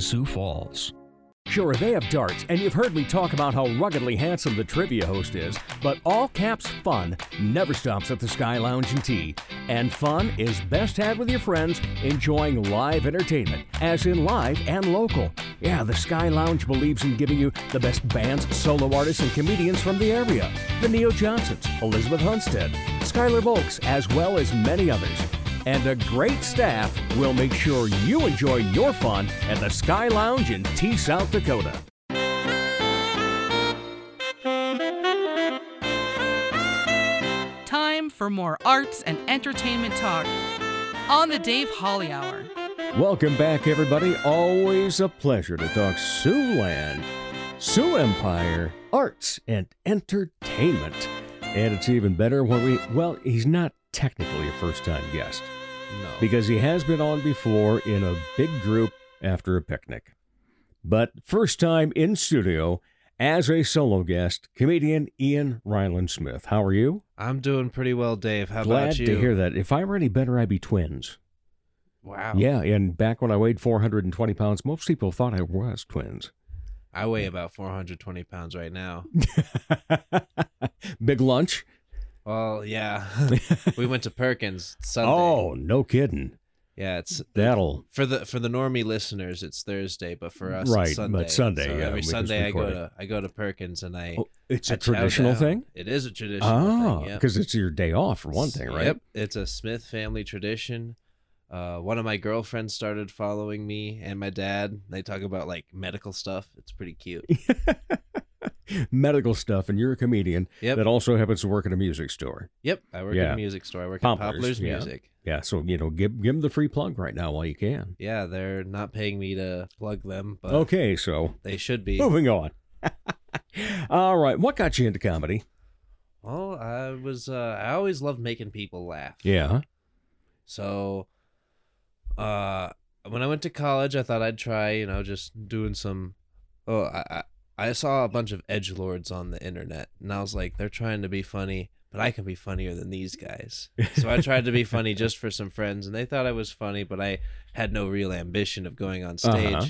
S3: Sioux Falls.
S2: Sure, they have darts, and you've heard me talk about how ruggedly handsome the trivia host is, but all caps fun never stops at the Sky Lounge and Tea. And fun is best had with your friends enjoying live entertainment, as in live and local. Yeah, the Sky Lounge believes in giving you the best bands, solo artists, and comedians from the area. The Neo Johnsons, Elizabeth Hunstead, Skylar Bolks, as well as many others. And a great staff will make sure you enjoy your fun at the Sky Lounge in Tea, South Dakota.
S6: Time for more arts and entertainment talk on the Dave Holly Hour.
S2: Welcome back, everybody. Always a pleasure to talk Siouxland, Sioux Empire, arts, and entertainment. And it's even better when we, well, he's not technically a first time guest
S8: No.
S2: because he has been on before in a big group after a picnic. But first time in studio as a solo guest, comedian Ian Reiland-Smith. How are you?
S8: I'm doing pretty well, Dave. How
S2: Glad
S8: about you?
S2: Glad to hear that. If I were any better, I'd be twins.
S8: Wow.
S2: Yeah, and back when I weighed 420 pounds, most people thought I was twins.
S8: I weigh about 420 pounds right now.
S2: Big lunch.
S8: Well, yeah. we went to Perkins Sunday.
S2: Oh, no kidding.
S8: yeah. It's
S2: That'll.
S8: for the for the normie listeners. It's Thursday, but for us,
S2: Right,
S8: it's
S2: but
S8: Sunday.
S2: Sunday,
S8: So
S2: yeah,
S8: every Sunday I go to I go to Perkins and I.
S2: Oh, it's
S8: I
S2: a traditional thing?
S8: It is a traditional
S2: Ah,
S8: thing. Yep.
S2: because it's your day off for one thing, right?
S8: Yep, it's a Smith family tradition. Uh, one of my girlfriends started following me and my dad. They talk about like medical stuff. It's pretty cute.
S2: Medical stuff, and you're a comedian
S8: Yep.
S2: that also happens to work in a music store.
S8: Yep, I work
S2: Yeah.
S8: at a music store. I work
S2: Popplers,
S8: at Poppler's
S2: yeah.
S8: Music.
S2: Yeah, so you know, give give them the free plug right now while you can.
S8: Yeah, they're not paying me to plug them, but
S2: Okay, so
S8: they should be.
S2: moving on. All right, what got you into comedy?
S8: Well, I was uh, I always loved making people laugh.
S2: Yeah.
S8: So, uh, when I went to college, I thought I'd try, you know, just doing some. Oh, I I, saw a bunch of edge lords on the internet, and I was like, they're trying to be funny, but I can be funnier than these guys. So I tried to be funny just for some friends, and they thought I was funny, but I had no real ambition of going on stage.
S2: Uh-huh.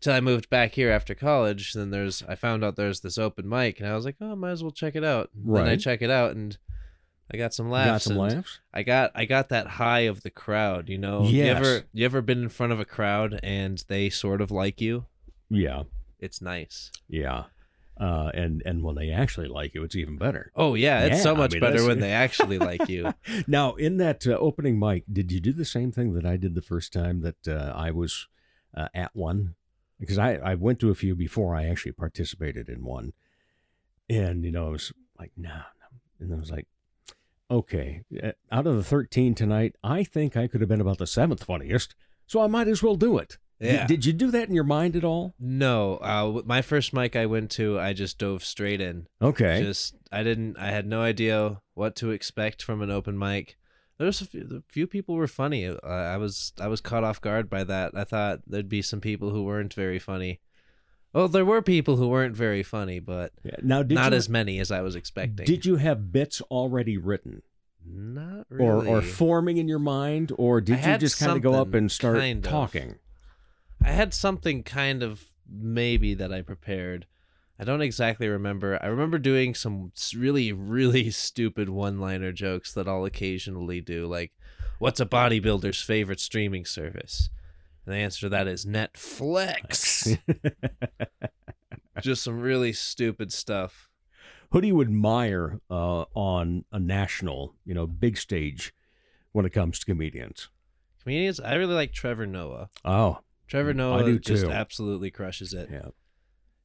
S8: Till I moved back here after college, then there's I found out there's this open mic, and I was like, oh, might as well check it out. Then I check it out, and I got some
S2: got
S8: laughs.
S2: some laughs?
S8: I got I got that high of the crowd, you know. You ever you ever been in front of a crowd and they sort of like you?
S2: Yeah.
S8: It's nice.
S2: Yeah. Uh, and and when they actually like you, it's even better.
S8: Oh yeah, it's
S2: Yeah,
S8: so
S2: I
S8: much
S2: mean,
S8: better when they actually like you.
S2: Now, in that uh, opening mic, did you do the same thing that I did the first time that uh, I was uh, at one? Because I, I went to a few before I actually participated in one. And, you know, I was like, no, no. And I was like, okay, uh, out of the 13 tonight, I think I could have been about the seventh funniest. So I might as well do it.
S8: Yeah.
S2: did you do that in your mind at all?
S8: No, uh, my first mic I went to, I just dove straight in.
S2: Okay.
S8: Just I didn't, I had no idea what to expect from an open mic. There was a few, a few people were funny. Uh, I was I was caught off guard by that. I thought there'd be some people who weren't very funny. Well, there were people who weren't very funny, but
S2: Yeah. Now, did
S8: not
S2: you,
S8: as many as I was expecting.
S2: Did you have bits already written?
S8: Not really.
S2: or or forming in your mind, or did you just kind of go up and start
S8: kind of. I had something kind of maybe that I prepared. I don't exactly remember. I remember doing some really, really stupid one-liner jokes that I'll occasionally do, like, "What's a bodybuilder's favorite streaming service?" And the answer to that is Netflix. Just some really stupid stuff.
S2: Who do you admire uh, on a national, you know, big stage when it comes to comedians?
S8: Comedians, I really like Trevor Noah.
S2: Oh,
S8: Trevor
S2: Mm,
S8: Noah just
S2: too.
S8: absolutely crushes it.
S2: yeah.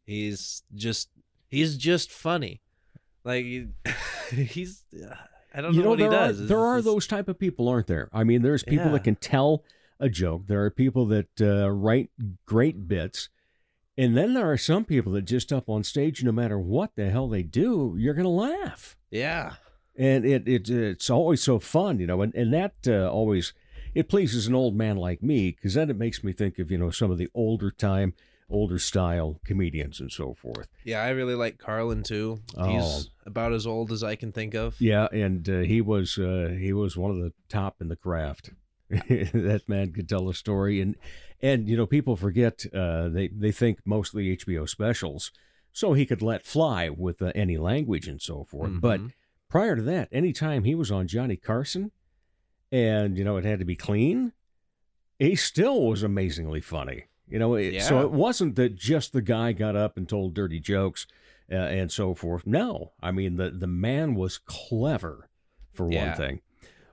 S8: He's just he's just funny. Like he- he's I don't
S2: you
S8: know,
S2: know
S8: what he
S2: are
S8: does. It's
S2: there are
S8: just-
S2: those type of people, aren't there? I mean, there's people
S8: Yeah.
S2: that can tell a joke. There are people that uh, write great bits, and then there are some people that just up on stage, no matter what the hell they do, you're gonna laugh.
S8: Yeah.
S2: and it, it it's always so fun, you know, and and that uh, always it pleases an old man like me because then it makes me think of you know some of the older time, older style comedians and so forth.
S8: Yeah, I really like Carlin too. He's about as old as I can think of.
S2: Yeah, and uh, he was uh, he was one of the top in the craft. that man could tell a story, and and you know people forget uh, they they think mostly HBO specials, so he could let fly with uh, any language and so forth. But
S8: Mhm.
S2: prior to that, anytime he was on Johnny Carson, and you know it had to be clean, he still was amazingly funny. You know, it, so it wasn't that just the guy got up and told dirty jokes uh, and so forth. No, I mean the the man was clever for
S8: Yeah.
S2: one thing.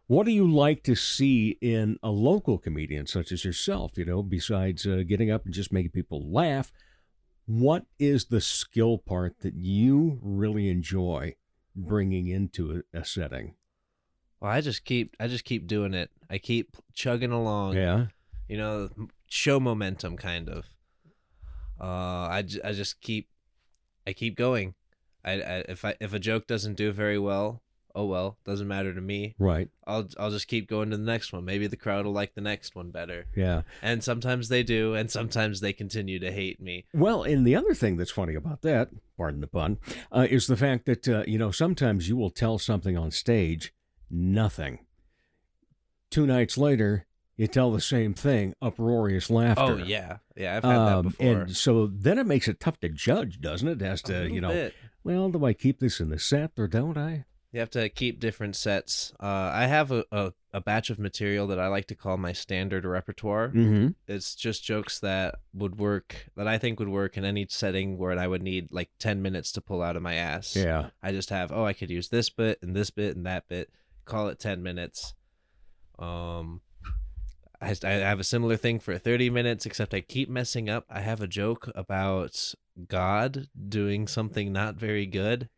S2: What do you like to see in a local comedian such as yourself? You know, besides uh, getting up and just making people laugh, what is the skill part that you really enjoy bringing into a, a setting?
S8: Well, I just keep I just keep doing it. I keep chugging along.
S2: Yeah,
S8: You know, show momentum kind of. Uh I, j- I just keep I keep going. I, I if I if a joke doesn't do very well, oh well, doesn't matter to me.
S2: right.
S8: I'll I'll just keep going to the next one. Maybe the crowd will like the next one better.
S2: Yeah.
S8: And sometimes they do, and sometimes they continue to hate me.
S2: Well, and the other thing that's funny about that, pardon the pun, uh, is the fact that, uh, you know, sometimes you will tell something on stage, nothing. Two nights later, you tell the same thing, uproarious laughter.
S8: Oh yeah, yeah, I've had that
S2: Um,
S8: before.
S2: and so then it makes it tough to judge, doesn't it? As to, you know,
S8: bit.
S2: well, do I keep this in the set or don't I?
S8: You have to keep different sets. Uh, I have a, a, a batch of material that I like to call my standard repertoire.
S2: Mm-hmm.
S8: It's just jokes that would work, that I think would work in any setting where I would need like 10 minutes to pull out of my ass.
S2: Yeah.
S8: I just have, oh, I could use this bit and this bit and that bit. Call it 10 minutes. Um, I, I have a similar thing for 30 minutes, except I keep messing up. I have a joke about God doing something not very good.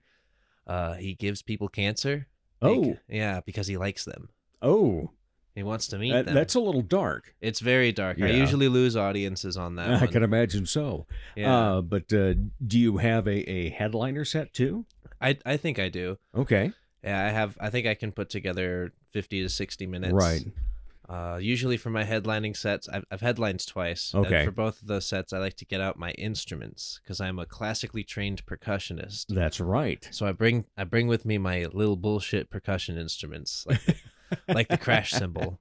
S8: Uh, he gives people cancer.
S2: Oh,
S8: Bec- yeah, because he likes them.
S2: oh,
S8: He wants to meet
S2: that-
S8: them.
S2: that's a little dark.
S8: It's very dark. I usually lose audiences on that.
S2: I
S8: one.
S2: can imagine so.
S8: Yeah,
S2: Uh, but uh, do you have a, a headliner set too?
S8: I I think I do.
S2: Okay.
S8: Yeah, I have. I think I can put together fifty to sixty minutes.
S2: Right.
S8: Uh, usually for my headlining sets, I've, I've headlines twice. and
S2: Okay.
S8: for both of those sets, I like to get out my instruments because I'm a classically trained percussionist.
S2: That's right.
S8: So I bring I bring with me my little bullshit percussion instruments, like the, like the crash cymbal.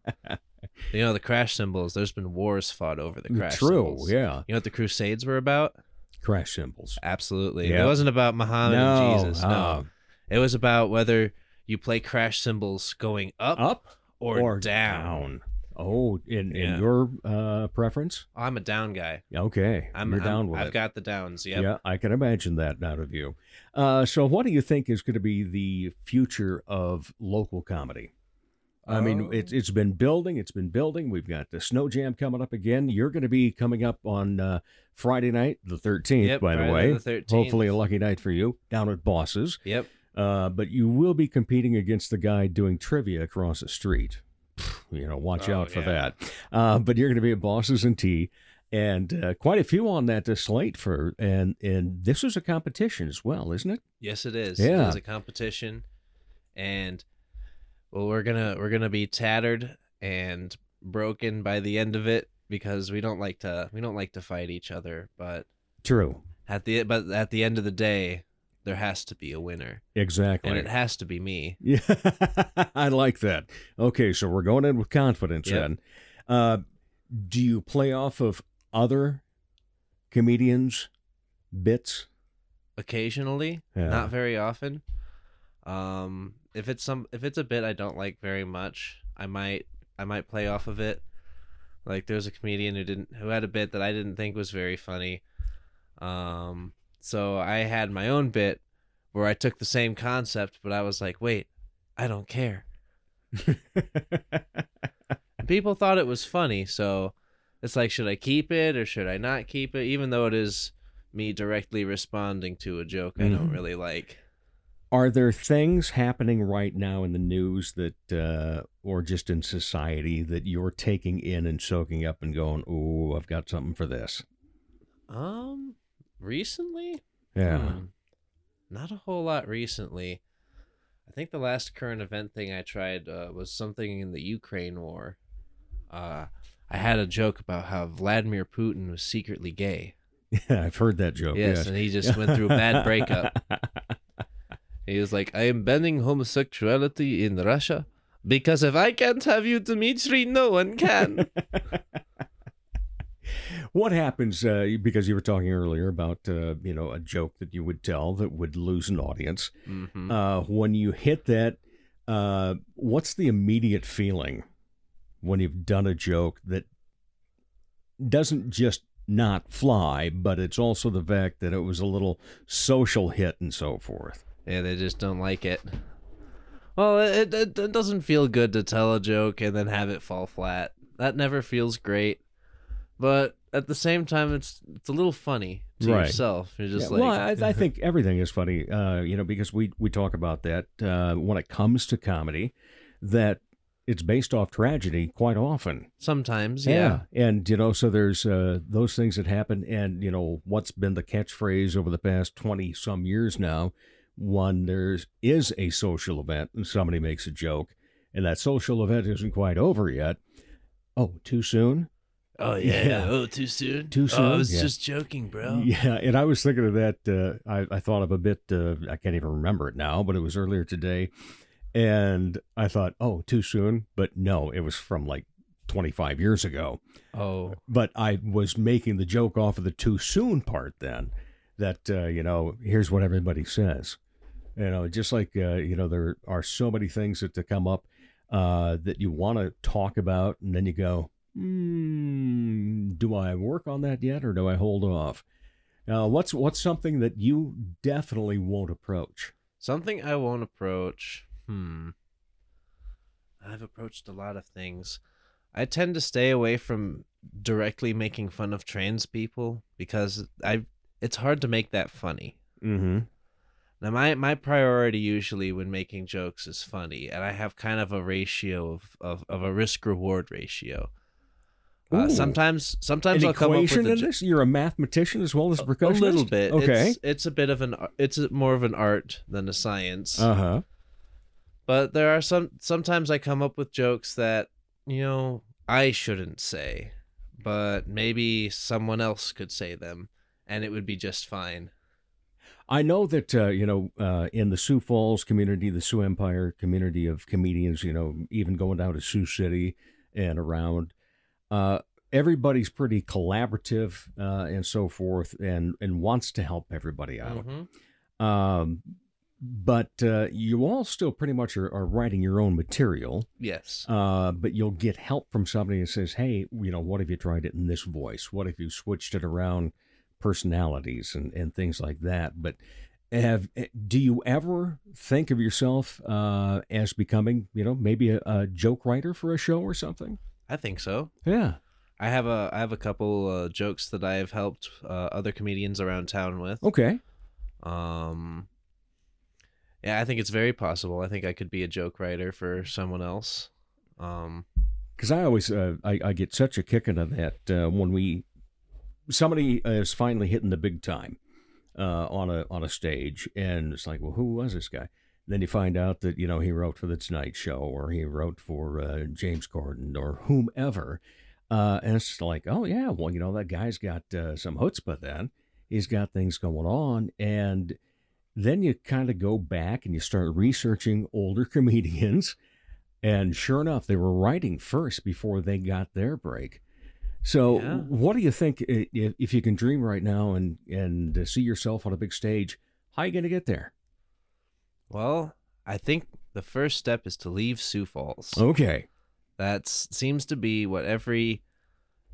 S8: You know the crash cymbals. There's been wars fought over the crash
S2: True.
S8: cymbals.
S2: Yeah.
S8: You know what the Crusades were about?
S2: Crash cymbals.
S8: Absolutely.
S2: Yeah.
S8: It wasn't about Muhammad
S2: No,
S8: and Jesus. No.
S2: uh,
S8: It was about whether you play crash cymbals going up,
S2: Up
S8: or, down.
S2: Oh, in, in your uh, preference?
S8: I'm a down guy.
S2: Okay.
S8: I'm,
S2: You're
S8: I'm-
S2: down with
S8: I've
S2: it.
S8: got the downs. Yep.
S2: Yeah, I can imagine that out of you. Uh, so, what do you think is going to be the future of local comedy? I mean,
S8: Oh.
S2: it's it's been building. It's been building. We've got the Snow Jam coming up again. You're going to be coming up on uh, Friday night, the 13th,
S8: Yep,
S2: by the way.
S8: the 13th.
S2: Hopefully, a lucky night for you down at Bosses.
S8: Yep.
S2: Uh, but you will be competing against the guy doing trivia across the street. You know, watch
S8: Oh,
S2: out for
S8: yeah.
S2: that. Uh, but you're going to be at Bosses and Tea, and uh, quite a few on that uh, slate for, and and this is a competition as well, isn't it?
S8: Yes, it is.
S2: Yeah.
S8: It is a competition, and well, we're gonna we're gonna be tattered and broken by the end of it because we don't like to we don't like to fight each other. But
S2: True.
S8: at the but at the end of the day, there has to be a winner,
S2: Exactly.
S8: and it has to be me.
S2: Yeah, I like that. Okay, so we're going in with confidence
S8: Yep.
S2: then. Uh, do you play off of other comedians' bits?
S8: occasionally,
S2: Yeah.
S8: not very often. Um, if it's some if it's a bit I don't like very much, I might I might play off of it. Like there was a comedian who didn't who had a bit that I didn't think was very funny. Um, so I had my own bit where I took the same concept, but I was like, wait, I don't care. People thought it was funny, so it's like, should I keep it or should I not keep it? Even though it is me directly responding to a joke I don't
S2: Mhm.
S8: really like.
S2: Are there things happening right now in the news that, uh, or just in society, that you're taking in and soaking up and going, "Ooh, I've got something for this"?
S8: Um, recently,
S2: Yeah.
S8: Hmm. not a whole lot recently. I think the last current event thing I tried uh, was something in the Ukraine war. Uh, I had a joke about how Vladimir Putin was secretly gay.
S2: Yeah, I've heard that joke.
S8: yes,
S2: Yes,
S8: and he just went through a bad breakup. He was like, I am banning homosexuality in Russia because if I can't have you, Dmitry, no one can.
S2: what happens? Uh, because you were talking earlier about, uh, you know, a joke that you would tell that would lose an audience.
S8: Mhm.
S2: Uh, when you hit that, uh, what's the immediate feeling when you've done a joke that doesn't just not fly, but it's also the fact that it was a little social hit and so forth?
S8: Yeah, they just don't like it. Well, it, it, it doesn't feel good to tell a joke and then have it fall flat. That never feels great. But at the same time, it's it's a little funny to
S2: Right.
S8: yourself. You're just
S2: Yeah,
S8: like,
S2: well, I, I think everything is funny, uh, you know, because we we talk about that uh, when it comes to comedy, that it's based off tragedy quite often.
S8: sometimes, yeah.
S2: and you know, so there's uh, those things that happen, and you know, what's been the catchphrase over the past twenty some years now? When there is a social event, and somebody makes a joke, and that social event isn't quite over yet. Oh, too soon?
S8: Oh
S2: yeah.
S8: yeah. Oh, too soon.
S2: Too
S8: Oh,
S2: soon?
S8: I was
S2: Yeah.
S8: just joking, bro.
S2: Yeah, and I was thinking of that. Uh, I, I thought of a bit. Uh, I can't even remember it now, but it was earlier today, and I thought, oh, too soon. But no, it was from like 25 years ago.
S8: Oh,
S2: But I was making the joke off of the too soon part then. That uh, you know, here's what everybody says. You know, just like uh, you know, there are so many things that to come up uh, that you want to talk about, and then you go, hmm, do I work on that yet, or do I hold off? Now, what's what's something that you definitely won't approach?
S8: something I won't approach. Hmm. I've approached a lot of things. I tend to stay away from directly making fun of trans people because I it's hard to make that funny.
S2: Mm-hmm.
S8: Now my my priority usually when making jokes is funny, and I have kind of a ratio of of, of a risk reward ratio. Uh, sometimes sometimes
S2: An
S8: I'll come up
S2: equation
S8: with a
S2: in this? You're a mathematician as well as a
S8: a
S2: percussionist.
S8: little bit.
S2: Okay.
S8: It's, it's a bit of an ar- it's a, more of an art than a science.
S2: Uh huh.
S8: But there are some sometimes I come up with jokes that, you know, I shouldn't say, but maybe someone else could say them and it would be just fine.
S2: I know that uh, you know uh, in the Sioux Falls community, the Sioux Empire community of comedians, you know, even going down to Sioux City and around, uh, everybody's pretty collaborative uh, and so forth, and and wants to help everybody out.
S8: Mhm.
S2: Um, but uh, you all still pretty much are, are writing your own material.
S8: Yes.
S2: Uh, but you'll get help from somebody that says, "Hey, you know, what if you tried it in this voice? What if you switched it around personalities and, and things like that?" But have do you ever think of yourself uh, as becoming, you know, maybe a, a joke writer for a show or something?
S8: I think so.
S2: Yeah.
S8: I have a I have a couple uh, jokes that I have helped uh, other comedians around town with.
S2: Okay.
S8: Um Yeah, I think it's very possible. I think I could be a joke writer for someone else. Um
S2: because I always uh, I, I get such a kick out of that uh, when we somebody is finally hitting the big time uh, on a on a stage, and it's like, well, who was this guy? Then you find out that you know he wrote for the Tonight Show, or he wrote for uh, James Corden, or whomever, uh, and it's like, oh yeah, well you know that guy's got uh, some chutzpah. Then he's got things going on, and then you kind of go back and you start researching older comedians. And sure enough, they were writing first before they got their break. So,
S8: Yeah.
S2: what do you think if, if you can dream right now and and uh, see yourself on a big stage? How are you going to get there?
S8: Well, I think the first step is to leave Sioux Falls.
S2: Okay.
S8: That seems to be what every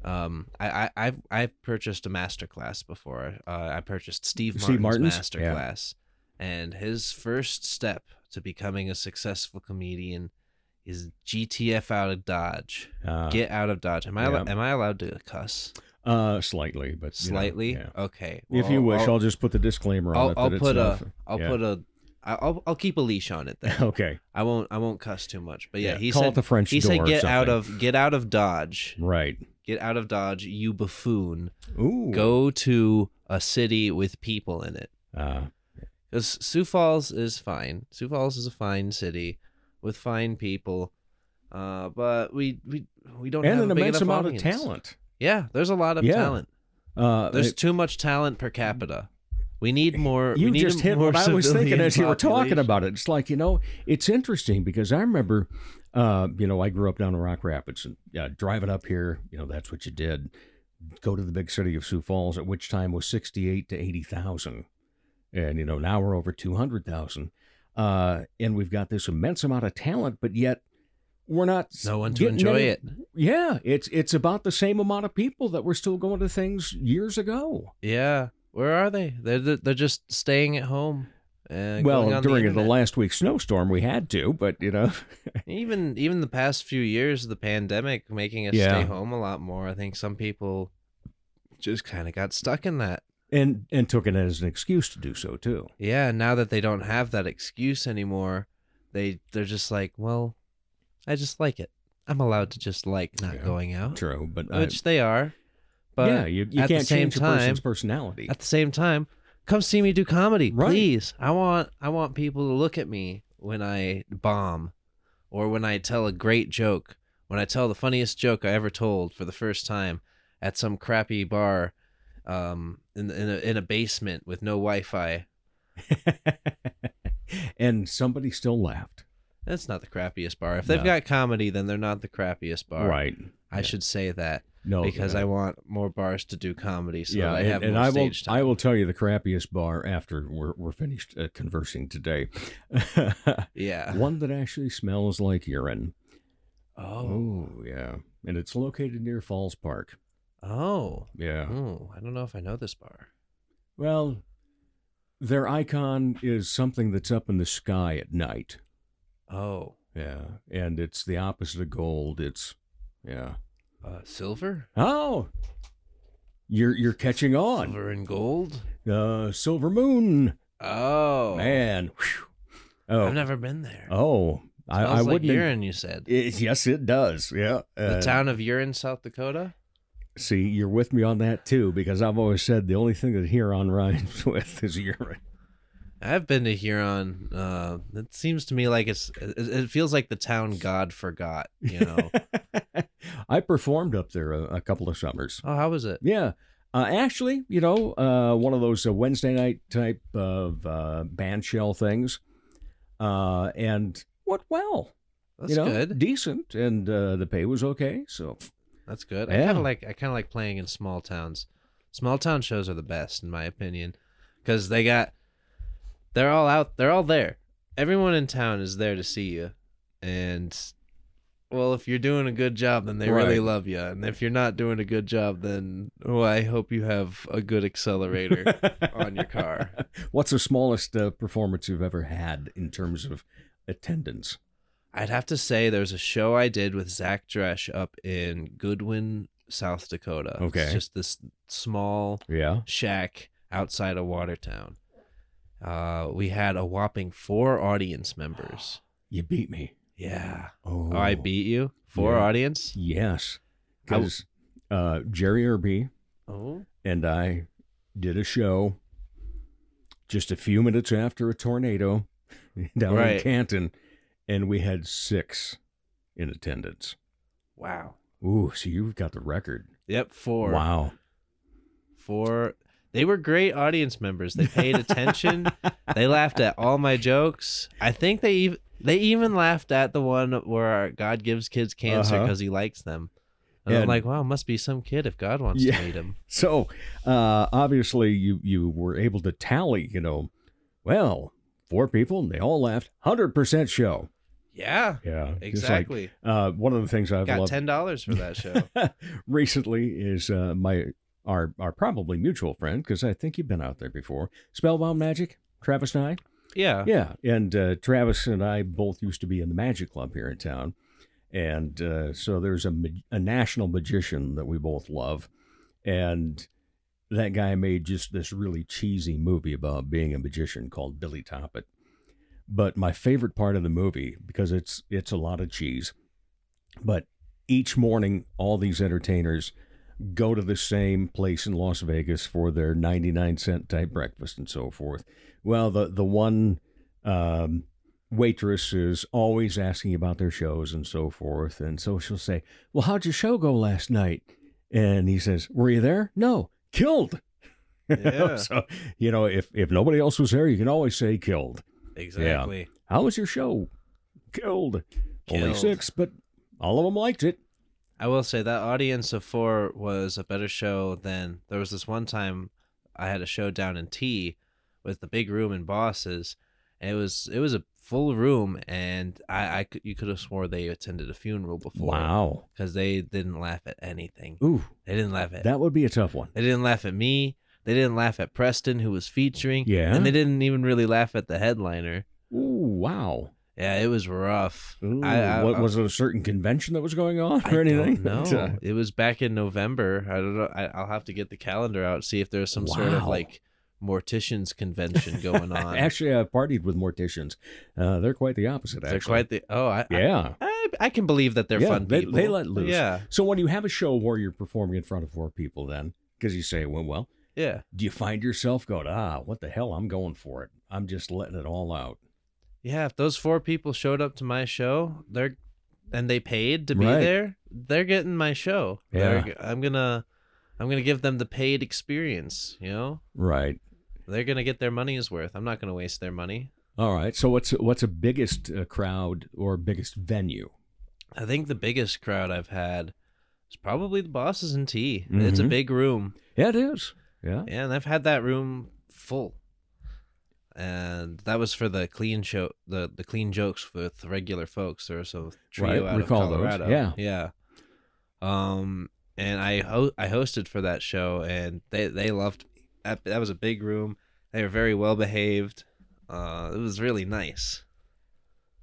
S8: um I, I I've I've purchased a master class before. Uh, I purchased Steve Martin's,
S2: Steve Martin's?
S8: master
S2: Yeah.
S8: class. And his first step to becoming a successful comedian is GTF out of Dodge.
S2: Uh,
S8: Get out of Dodge. Am I
S2: yeah.
S8: am I allowed to cuss?
S2: uh, slightly, but you know,
S8: Slightly?
S2: yeah.
S8: Okay.
S2: if you wish, I'll, just put the disclaimer on
S8: I'll,
S2: it.
S8: I'll put a
S2: not-
S8: I'll
S2: yeah.
S8: put a I'll I'll keep a leash on it then.
S2: okay.
S8: I won't I won't cuss too much. But yeah,
S2: Yeah,
S8: he
S2: call
S8: said
S2: it the French
S8: he
S2: door
S8: said
S2: or
S8: get out of get out of Dodge.
S2: Right.
S8: Get out of Dodge, you buffoon.
S2: Ooh.
S8: Go to a city with people in it.
S2: Uh,
S8: Because Sioux Falls is fine. Sioux Falls is a fine city with fine people. Uh, but we we we don't
S2: and
S8: have
S2: an
S8: a big
S2: immense amount
S8: audience.
S2: of talent.
S8: Yeah, there's a lot of
S2: Yeah.
S8: talent.
S2: Uh,
S8: There's
S2: it-
S8: too much talent per capita. We need more. we
S2: you
S8: need
S2: just hit
S8: more
S2: what I was thinking as you were talking about it. It's like you know, it's interesting because I remember, uh, you know, I grew up down in Rock Rapids and uh, driving up here. You know, that's what you did. Go to the big city of Sioux Falls, at which time was sixty-eight to eighty thousand, and you know now we're over two hundred thousand, uh, and we've got this immense amount of talent, but yet we're not
S8: No one to enjoy
S2: any-
S8: it.
S2: Yeah, it's it's about the same amount of people that were still going to things years ago.
S8: Yeah, where are they? They're they're just staying at home. Uh,
S2: well, during
S8: the,
S2: the, last week's snowstorm, we had to, but you know,
S8: even even the past few years of the pandemic making us
S2: Yeah.
S8: stay home a lot more. I think some people just kind of got stuck in that.
S2: and and took it as an excuse to do so too.
S8: Yeah, and now that they don't have that excuse anymore, they they're just like, well, I just like it. I'm allowed to just like not
S2: Yeah,
S8: going out,
S2: True, but I-
S8: which they are. But
S2: yeah, you, you can't
S8: same
S2: change a
S8: time,
S2: person's personality.
S8: At the same time, come see me do comedy,
S2: Right.
S8: please. I want I want people to look at me when I bomb, or when I tell a great joke, when I tell the funniest joke I ever told for the first time at some crappy bar, um, in in a, in a basement with no Wi-Fi.
S2: and somebody still laughed.
S8: That's not the crappiest bar. If they've
S2: No.
S8: got comedy, then they're not the crappiest bar.
S2: Right.
S8: I
S2: Yeah.
S8: should say that
S2: No,
S8: because. I want more bars to do comedy, so
S2: yeah,
S8: I
S2: and,
S8: have
S2: and
S8: more
S2: I will
S8: time.
S2: I will tell you the crappiest bar after we're we're finished uh, conversing today.
S8: Yeah.
S2: One that actually smells like urine.
S8: Oh.
S2: Oh, yeah, and it's located near Falls Park.
S8: Oh.
S2: Yeah.
S8: Oh, I don't know if I know this bar.
S2: Well, their icon is something that's up in the sky at night.
S8: Oh.
S2: Yeah, and it's the opposite of gold. It's yeah.
S8: Uh, silver?
S2: Oh, you're you're catching on.
S8: Silver and gold?
S2: Uh, Silver Moon,
S8: Oh.
S2: man. Whew. Oh,
S8: I've never been there.
S2: oh, I, I
S8: like
S2: wouldn't. even-
S8: urine, you said.
S2: It- yes, it does. Yeah.
S8: the
S2: Uh,
S8: town of Urine, South Dakota?
S2: See, you're with me on that too, because I've always said the only thing that Huron rhymes with is urine.
S8: I've been to Huron. Uh, it seems to me like it's. It, it feels like the town God forgot. You know.
S2: I performed up there a, a couple of summers.
S8: oh, how was it?
S2: Yeah. Uh, actually, you know, uh, one of those uh, Wednesday night type of uh, band shell things. Uh, and went well.
S8: That's
S2: you know,
S8: good.
S2: Decent. And uh, the pay was okay. So,
S8: That's good. I kind of like. I kind of like playing in small towns. Small town shows are the best, in my opinion, because they got. They're all out. They're all there. Everyone in town is there to see you, and well, if you're doing a good job, then they really love you. And if you're not doing a good job, then oh, I hope you have a good accelerator on your car.
S2: What's the smallest uh, performance you've ever had in terms of attendance?
S8: I'd have to say there's a show I did with Zach Dresch up in Goodwin, South Dakota.
S2: Okay.
S8: It's just this small
S2: Yeah.
S8: shack outside of Watertown. Uh, we had a whopping four audience members.
S2: You beat me.
S8: Yeah.
S2: Oh,
S8: Oh, I beat you? for
S2: Yeah.
S8: audience?
S2: Yes. Because uh, Jerry Irby
S8: Oh.
S2: and I did a show just a few minutes after a tornado down in Canton, and we had six in attendance.
S8: Wow.
S2: Ooh, so you've got the record.
S8: Yep, four.
S2: Wow.
S8: Four. They were great audience members. They paid attention. they laughed at all my jokes. I think they even they even laughed at the one where God gives kids cancer
S2: Uh-huh.
S8: because he likes them. And, I'm like, wow, must be some kid if God wants
S2: Yeah.
S8: to meet him.
S2: So uh, obviously, you you were able to tally, you know, Well, four people, and they all left. 100% show.
S8: Yeah,
S2: Yeah. just like,
S8: exactly.
S2: uh, one of the things I've
S8: Got
S2: loved
S8: ten dollars for that show.
S2: recently is uh, my our our probably mutual friend because I think you've been out there before. Spellbound Magic, Travis and I.
S8: yeah,
S2: Yeah, and uh, Travis and I both used to be in the Magic Club here in town, and uh, so there's a a national magician that we both love, and that guy made just this really cheesy movie about being a magician called Billy Toppet. But my favorite part of the movie because it's it's a lot of cheese, but each morning all these entertainers go to the same place in Las Vegas for their 99 cent type breakfast and so forth. Well, the the one um, waitress is always asking about their shows and so forth, and so she'll say, "Well, how'd your show go last night?" And he says, "Were you there?" "No, killed."
S8: Yeah.
S2: so you know, if if nobody else was there, you can always say killed.
S8: exactly.
S2: How was your show? Killed. Only
S8: Killed.
S2: six, but all of them liked it.
S8: I will say that audience of four was a better show than there was this one time I had a show down in Tea with the big room and bosses. And it was it was a full room, and I, I could, you could have swore they attended a funeral before.
S2: Wow.
S8: because they didn't laugh at anything.
S2: Ooh,
S8: They didn't laugh at
S2: that would be a tough one.
S8: They didn't laugh at me. They didn't laugh at Preston, who was featuring.
S2: Yeah?
S8: and they didn't even really laugh at the headliner.
S2: Ooh, wow.
S8: Yeah, it was rough.
S2: Ooh,
S8: I, I,
S2: what was it? A certain convention that was going on
S8: I
S2: or anything?
S8: don't uh, it was back in November. I don't know. I, I'll have to get the calendar out see if there's some sort of like morticians convention going on.
S2: Actually, I've partied with morticians. Uh, they're quite the opposite.
S8: they're
S2: actually.
S8: quite the. Oh, I, I-
S2: Yeah.
S8: I, I can believe that they're
S2: yeah,
S8: fun
S2: they,
S8: people.
S2: They let loose.
S8: Yeah,
S2: So when you have a show where you're performing in front of four people, then because you say, it went well,
S8: yeah,
S2: do you find yourself going, ah, what the hell? I'm going for it. I'm just letting it all out.
S8: yeah. If those four people showed up to my show, they're and they paid to be
S2: Right.
S8: there, they're getting my show.
S2: Yeah.
S8: They're- I'm gonna, I'm gonna give them the paid experience. You know,
S2: Right.
S8: They're gonna get their money's worth. I'm not gonna waste their money.
S2: All right. So what's what's a biggest uh, crowd or biggest venue?
S8: I think the biggest crowd I've had is probably the bosses and tea. It's a
S2: Mhm.
S8: big room.
S2: Yeah, it is. Yeah.
S8: Yeah, and I've had that room full. And that was for the clean show, the the clean jokes with regular folks. There was a trio
S2: Right,
S8: out
S2: recall
S8: of
S2: those,
S8: Colorado.
S2: yeah.
S8: yeah. Um, and I ho- I hosted for that show, and they they loved. Me. That, that was a big room. They were very well behaved. Uh, it was really nice.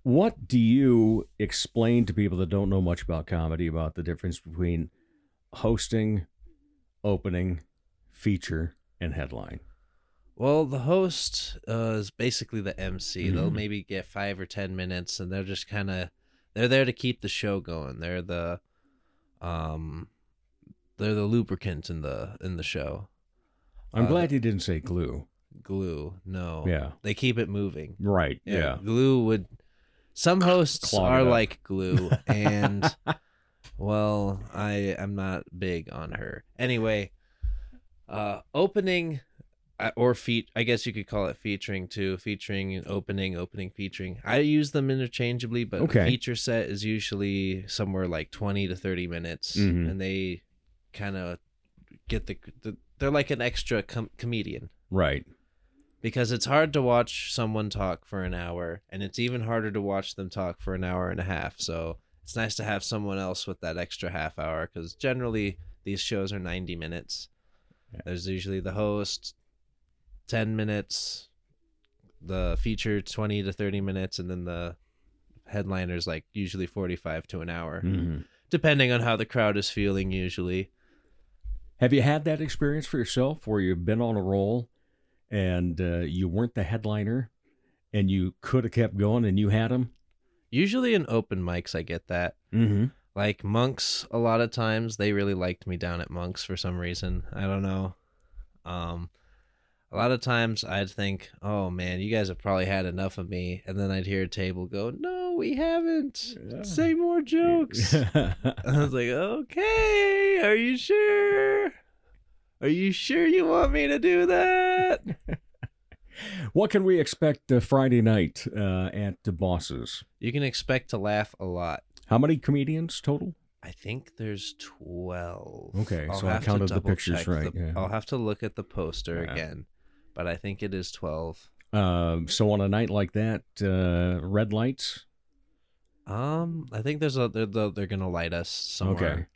S2: What do you explain to people that don't know much about comedy about the difference between hosting, opening, feature, and headline?
S8: Well, the host uh, is basically the MC. They'll
S2: Mhm.
S8: maybe get five or ten minutes, and they're just kind of they're there to keep the show going. They're the um, they're the lubricant in the in the show.
S2: I'm
S8: Uh,
S2: glad you didn't say glue.
S8: Glue, no,
S2: Yeah.
S8: they keep it moving.
S2: Right. Yeah.
S8: glue would. Some hosts
S2: it
S8: are
S2: up.
S8: like glue, and well, I am not big on her. Anyway, uh, opening uh, or feat. I guess you could call it featuring too. Featuring opening, opening, featuring. I use them interchangeably, but
S2: Okay.
S8: feature set is usually somewhere like twenty to thirty minutes,
S2: Mhm.
S8: and they kind of get the, the. They're like an extra com- comedian
S2: Right.
S8: Because it's hard to watch someone talk for an hour and it's even harder to watch them talk for an hour and a half. So it's nice to have someone else with that extra half hour because generally these shows are 90 minutes. There's usually the host 10 minutes the feature 20 to 30 minutes and then the headliners like usually 45 to an hour
S2: Mhm.
S8: depending on how the crowd is feeling usually.
S2: Have you had that experience for yourself where you've been on a roll and uh, you weren't the headliner and you could have kept going and you had them?
S8: usually in open mics i get that.
S2: Mm-hmm.
S8: like monks a lot of times they really liked me down at monks for some reason. I don't know. Um a lot of times i'd think oh man you guys have probably had enough of me and then i'd hear a table go no we haven't. Say more jokes. I was like okay are you sure are you sure you want me to do that
S2: what can we expect uh, Friday night uh, at the Bosses?
S8: you can expect to laugh a lot
S2: How many comedians total?
S8: I think there's 12.
S2: Okay, so I counted the pictures
S8: check
S2: right,
S8: the-
S2: yeah.
S8: I'll have to look at the poster
S2: Yeah.
S8: again, but I think it is 12.
S2: Uh, so on a night like that, uh, red lights.
S8: Um, I think there's a they're they're, they're gonna light us somewhere.
S2: Okay.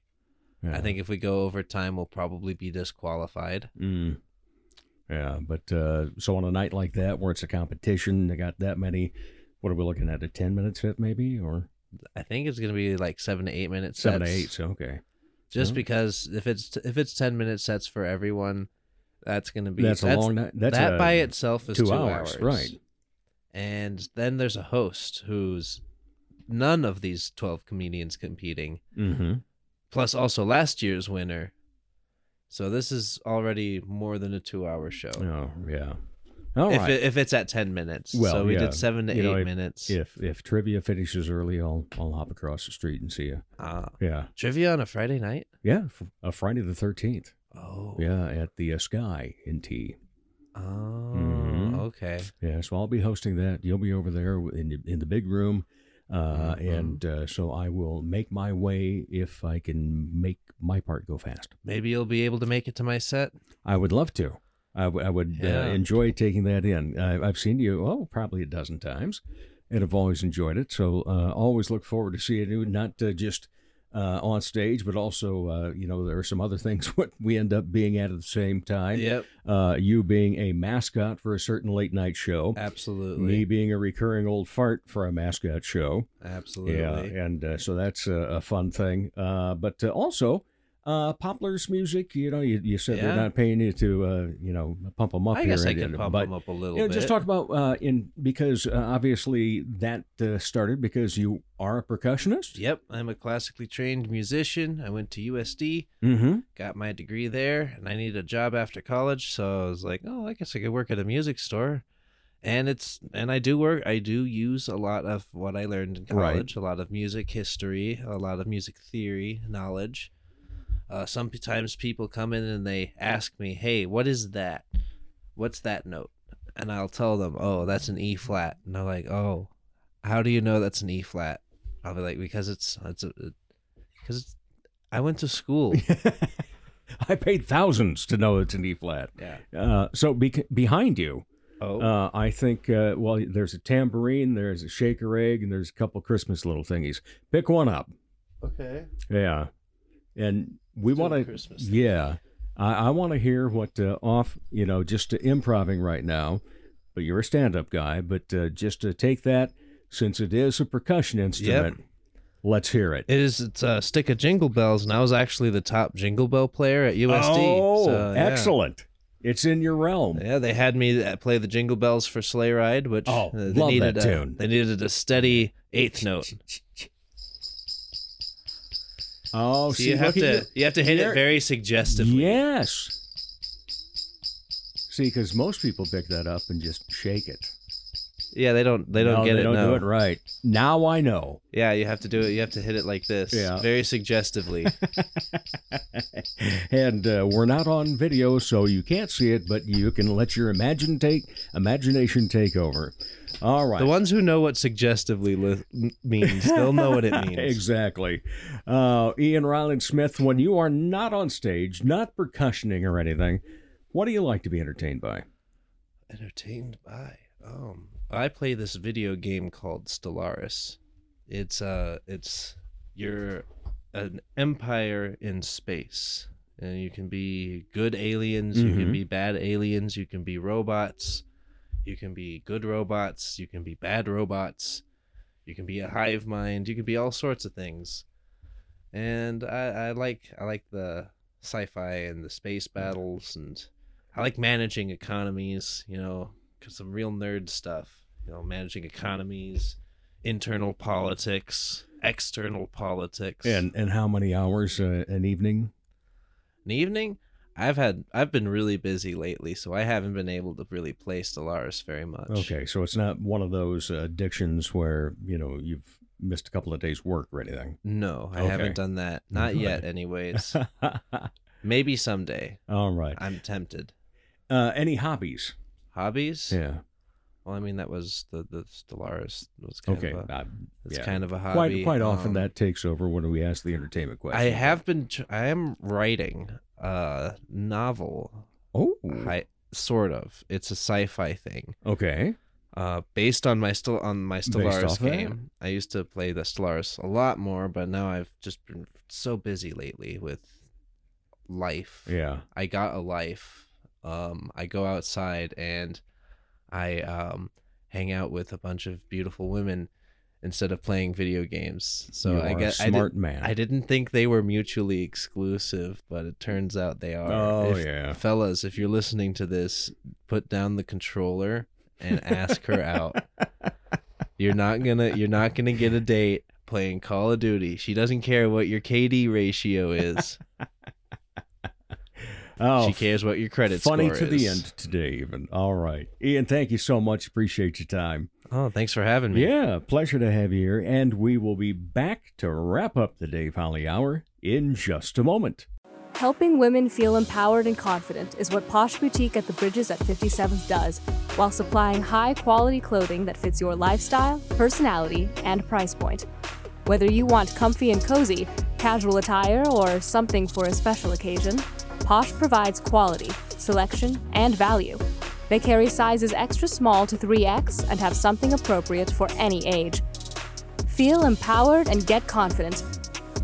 S2: Yeah.
S8: I think if we go over time, we'll probably be disqualified.
S2: Mm. Yeah, but uh, so on a night like that where it's a competition, they got that many. What are we looking at? A ten minute set, maybe, or
S8: I think it's gonna be like seven to eight minutes.
S2: seven to eight? So okay,
S8: Just because if it's if it's ten minute sets for everyone, that's gonna be
S2: that's a long night. That's
S8: that
S2: a,
S8: by itself is
S2: two
S8: two,
S2: hours, right.
S8: And then there's a host who's none of these twelve comedians competing,
S2: Mm-hmm.
S8: Plus also last year's winner. So this is already more than a two hour show.
S2: Oh yeah. All
S8: if
S2: right.
S8: it, if it's at ten minutes.
S2: Well,
S8: so we
S2: yeah.
S8: did seven to
S2: You
S8: eight
S2: know, if-
S8: minutes.
S2: if if trivia finishes early, I'll I'll hop across the street and see you.
S8: Uh,
S2: Yeah,
S8: trivia on a Friday night.
S2: yeah. f- Uh, Friday the thirteenth.
S8: Oh.
S2: Yeah, at the uh, Sky in Tea.
S8: Oh.
S2: Mhm.
S8: Okay.
S2: Yeah, so I'll be hosting that. You'll be over there in the, in the big room, uh,
S8: Mhm.
S2: and uh, so I will make my way if I can make my part go fast.
S8: Maybe you'll be able to make it to my set.
S2: I would love to. I, w- I would
S8: Yeah.
S2: uh, enjoy taking that in. I, I've seen you, oh, probably a dozen times, and have always enjoyed it. So uh, always look forward to seeing you, not uh, just uh, on stage, but also, uh, you know, there are some other things what we end up being at at the same time.
S8: Yep.
S2: Uh, you being a mascot for a certain late night show.
S8: Absolutely.
S2: Me being a recurring old fart for a mascot show.
S8: Absolutely.
S2: Yeah, and uh, so that's a, a fun thing. Uh, but uh, also, uh, Poppler's music. You know, you, you said they're not paying you to, uh, you know, pump them up
S8: I guess I can pump
S2: but,
S8: them up a little
S2: You know,
S8: bit.
S2: just talk about uh, in because uh, obviously that uh, started because you are a percussionist.
S8: Yep, I'm a classically trained musician. I went to USD,
S2: Mm-hmm.
S8: got my degree there, and I needed a job after college. So I was like, oh, I guess I could work at a music store. And it's and I do work. I do use a lot of what I learned in
S2: Right.
S8: college. A lot of music history, a lot of music theory knowledge. Uh, sometimes people come in and they ask me, "Hey, what is that? What's that note?" And I'll tell them, "Oh, that's an E flat." And they're like, "Oh, how do you know that's an E flat?" I'll be like, "Because it's it's because it's I went to school."
S2: I paid thousands to know it's an E flat.
S8: yeah.
S2: Uh, so be- behind you,
S8: Oh.
S2: uh, I think, uh, well, there's a tambourine, there's a shaker egg, and there's a couple Christmas little thingies. Pick one up.
S8: okay.
S2: Yeah, and we want to.
S8: Christmas thing.
S2: Yeah, I, I want to hear what uh, off. You know, just uh, improving right now. But you're a stand-up guy. But uh, just to take that, since it is a percussion instrument, let's hear it.
S8: It is. It's a stick of jingle bells, and I was actually the top jingle bell player at USD.
S2: Oh,
S8: so, yeah.
S2: excellent! It's in your realm.
S8: Yeah, they had me uh, play the jingle bells for Sleigh Ride, which
S2: Oh,
S8: uh, they
S2: love
S8: needed
S2: that
S8: a,
S2: tune.
S8: They needed a steady eighth note.
S2: Oh,
S8: So
S2: see,
S8: you have to you have to hit
S2: You're-
S8: it very suggestively.
S2: Yes. See, because most people pick that up and just shake it.
S8: Yeah, they don't they don't
S2: No,
S8: get
S2: they
S8: it.
S2: don't
S8: no.
S2: do it right. Now I know.
S8: Yeah, you have to do it. You have to hit it like this.
S2: Yeah.
S8: Very suggestively.
S2: and uh, we're not on video, so you can't see it, but you can let your imagine take imagination take over. All right.
S8: The ones who know what suggestively li- means, they'll know what it means.
S2: exactly. Uh, Ian Reiland-Smith, when you are not on stage, not percussioning or anything, what do you like to be entertained by?
S8: Entertained by. Um, I play this video game called Stellaris. It's uh, it's you're an empire in space, and you can be good aliens, you
S2: Mhm.
S8: can be bad aliens, you can be robots, you can be good robots, you can be bad robots, you can be a hive mind, you can be all sorts of things. And I, I like I like the sci-fi and the space battles and I like managing economies, you know, some real nerd stuff, you know, managing economies, internal politics, external politics.
S2: And and how many hours uh, an evening?
S8: an evening, I've had I've been really busy lately, so I haven't been able to really play Stellaris very much.
S2: Okay, so it's not one of those addictions where you know you've missed a couple of days' work or anything.
S8: No, I
S2: Okay.
S8: haven't done that. Not yet, anyways. Maybe someday.
S2: All right.
S8: I'm tempted.
S2: Uh, any hobbies?
S8: Hobbies?
S2: Yeah.
S8: Well, I mean, that was the the Stellaris was kind
S2: Okay.
S8: of a,
S2: uh,
S8: it's
S2: yeah.
S8: kind of a
S2: quite
S8: hobby.
S2: quite often
S8: Um,
S2: that takes over when we ask the entertainment question.
S8: I have been. Tr- I am writing a novel.
S2: Oh.
S8: Hi- sort of. It's a sci-fi thing.
S2: Okay.
S8: Uh, based on my still on my Stellaris
S2: that.
S8: game. I used to play the Stellaris a lot more, but now I've just been so busy lately with life.
S2: Yeah.
S8: I got a life. Um, I go outside and I um, hang out with a bunch of beautiful women instead of playing video games. So
S2: You
S8: I guess I did-
S2: man.
S8: I didn't think they were mutually exclusive, but it turns out they are.
S2: Oh,
S8: If-
S2: yeah.
S8: fellas, if you're listening to this, put down the controller and ask her out. You're not gonna you're not gonna get a date playing Call of Duty. She doesn't care what your KD ratio is.
S2: Oh,
S8: she cares what your credit
S2: funny
S8: score
S2: to the end today, even. All right. Ian, thank you so much. Appreciate your time.
S8: Oh, thanks for having me.
S2: Yeah, pleasure to have you here. And we will be back to wrap up the Dave Holly Hour in just a moment.
S5: Helping women feel empowered and confident is what Posh Boutique at the Bridges at 57th does, while supplying high quality clothing that fits your lifestyle, personality, and price point. Whether you want comfy and cozy, casual attire, or something for a special occasion, Posh provides quality, selection, and value. They carry sizes extra small to 3X and have something appropriate for any age. Feel empowered and get confident.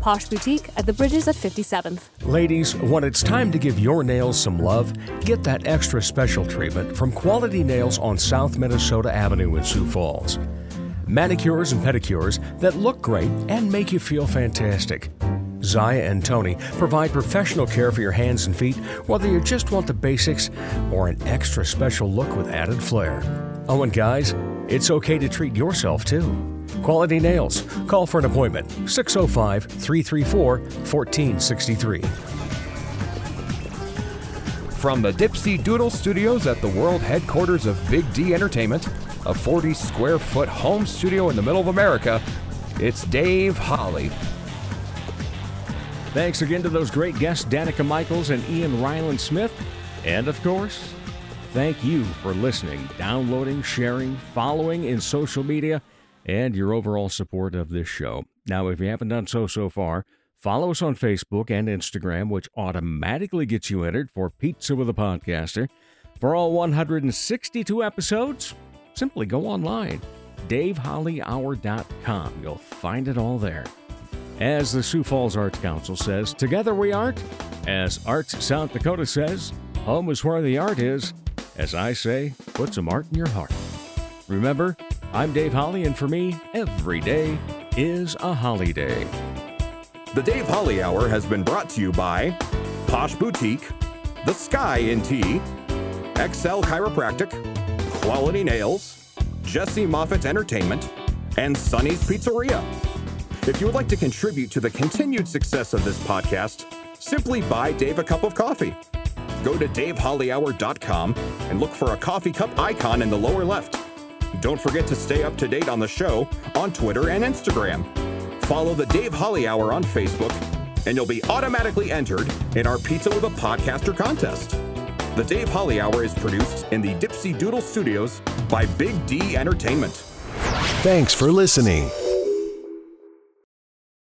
S5: Posh Boutique at the Bridges at 57th.
S9: Ladies, when it's time to give your nails some love, get that extra special treatment from Quality Nails on South Minnesota Avenue in Sioux Falls. Manicures and pedicures that look great and make you feel fantastic. Zaya and Tony provide professional care for your hands and feet, whether you just want the basics or an extra special look with added flair. Oh, and guys, it's okay to treat yourself too. Quality Nails. Call for an appointment 605 334 1463.
S1: From the Dipsy Doodle Studios at the world headquarters of Big D Entertainment, a 40 square foot home studio in the middle of America, it's Dave Holly.
S2: Thanks again to those great guests, Danica Michaels and Ian Reiland-Smith. And of course, thank you for listening, downloading, sharing, following in social media, and your overall support of this show. Now, if you haven't done so so far, follow us on Facebook and Instagram, which automatically gets you entered for Pizza with a Podcaster. For all 162 episodes, simply go online, davehollyhour.com. You'll find it all there. As the Sioux Falls Arts Council says, together we art. As Arts South Dakota says, home is where the art is. As I say, put some art in your heart. Remember, I'm Dave Holly, and for me, every day is a holiday.
S1: The Dave Holly Hour has been brought to you by Posh Boutique, The Sky in Tea, XL Chiropractic, Quality Nails, Jesse Moffitt Entertainment, and Sonny's Pizzeria. If you would like to contribute to the continued success of this podcast, simply buy Dave a cup of coffee. Go to davehollyhour.com and look for a coffee cup icon in the lower left. Don't forget to stay up to date on the show on Twitter and Instagram. Follow the Dave Holly Hour on Facebook, and you'll be automatically entered in our Pizza with a Podcaster contest. The Dave Holly Hour is produced in the Dipsy Doodle Studios by Big D Entertainment.
S10: Thanks for listening.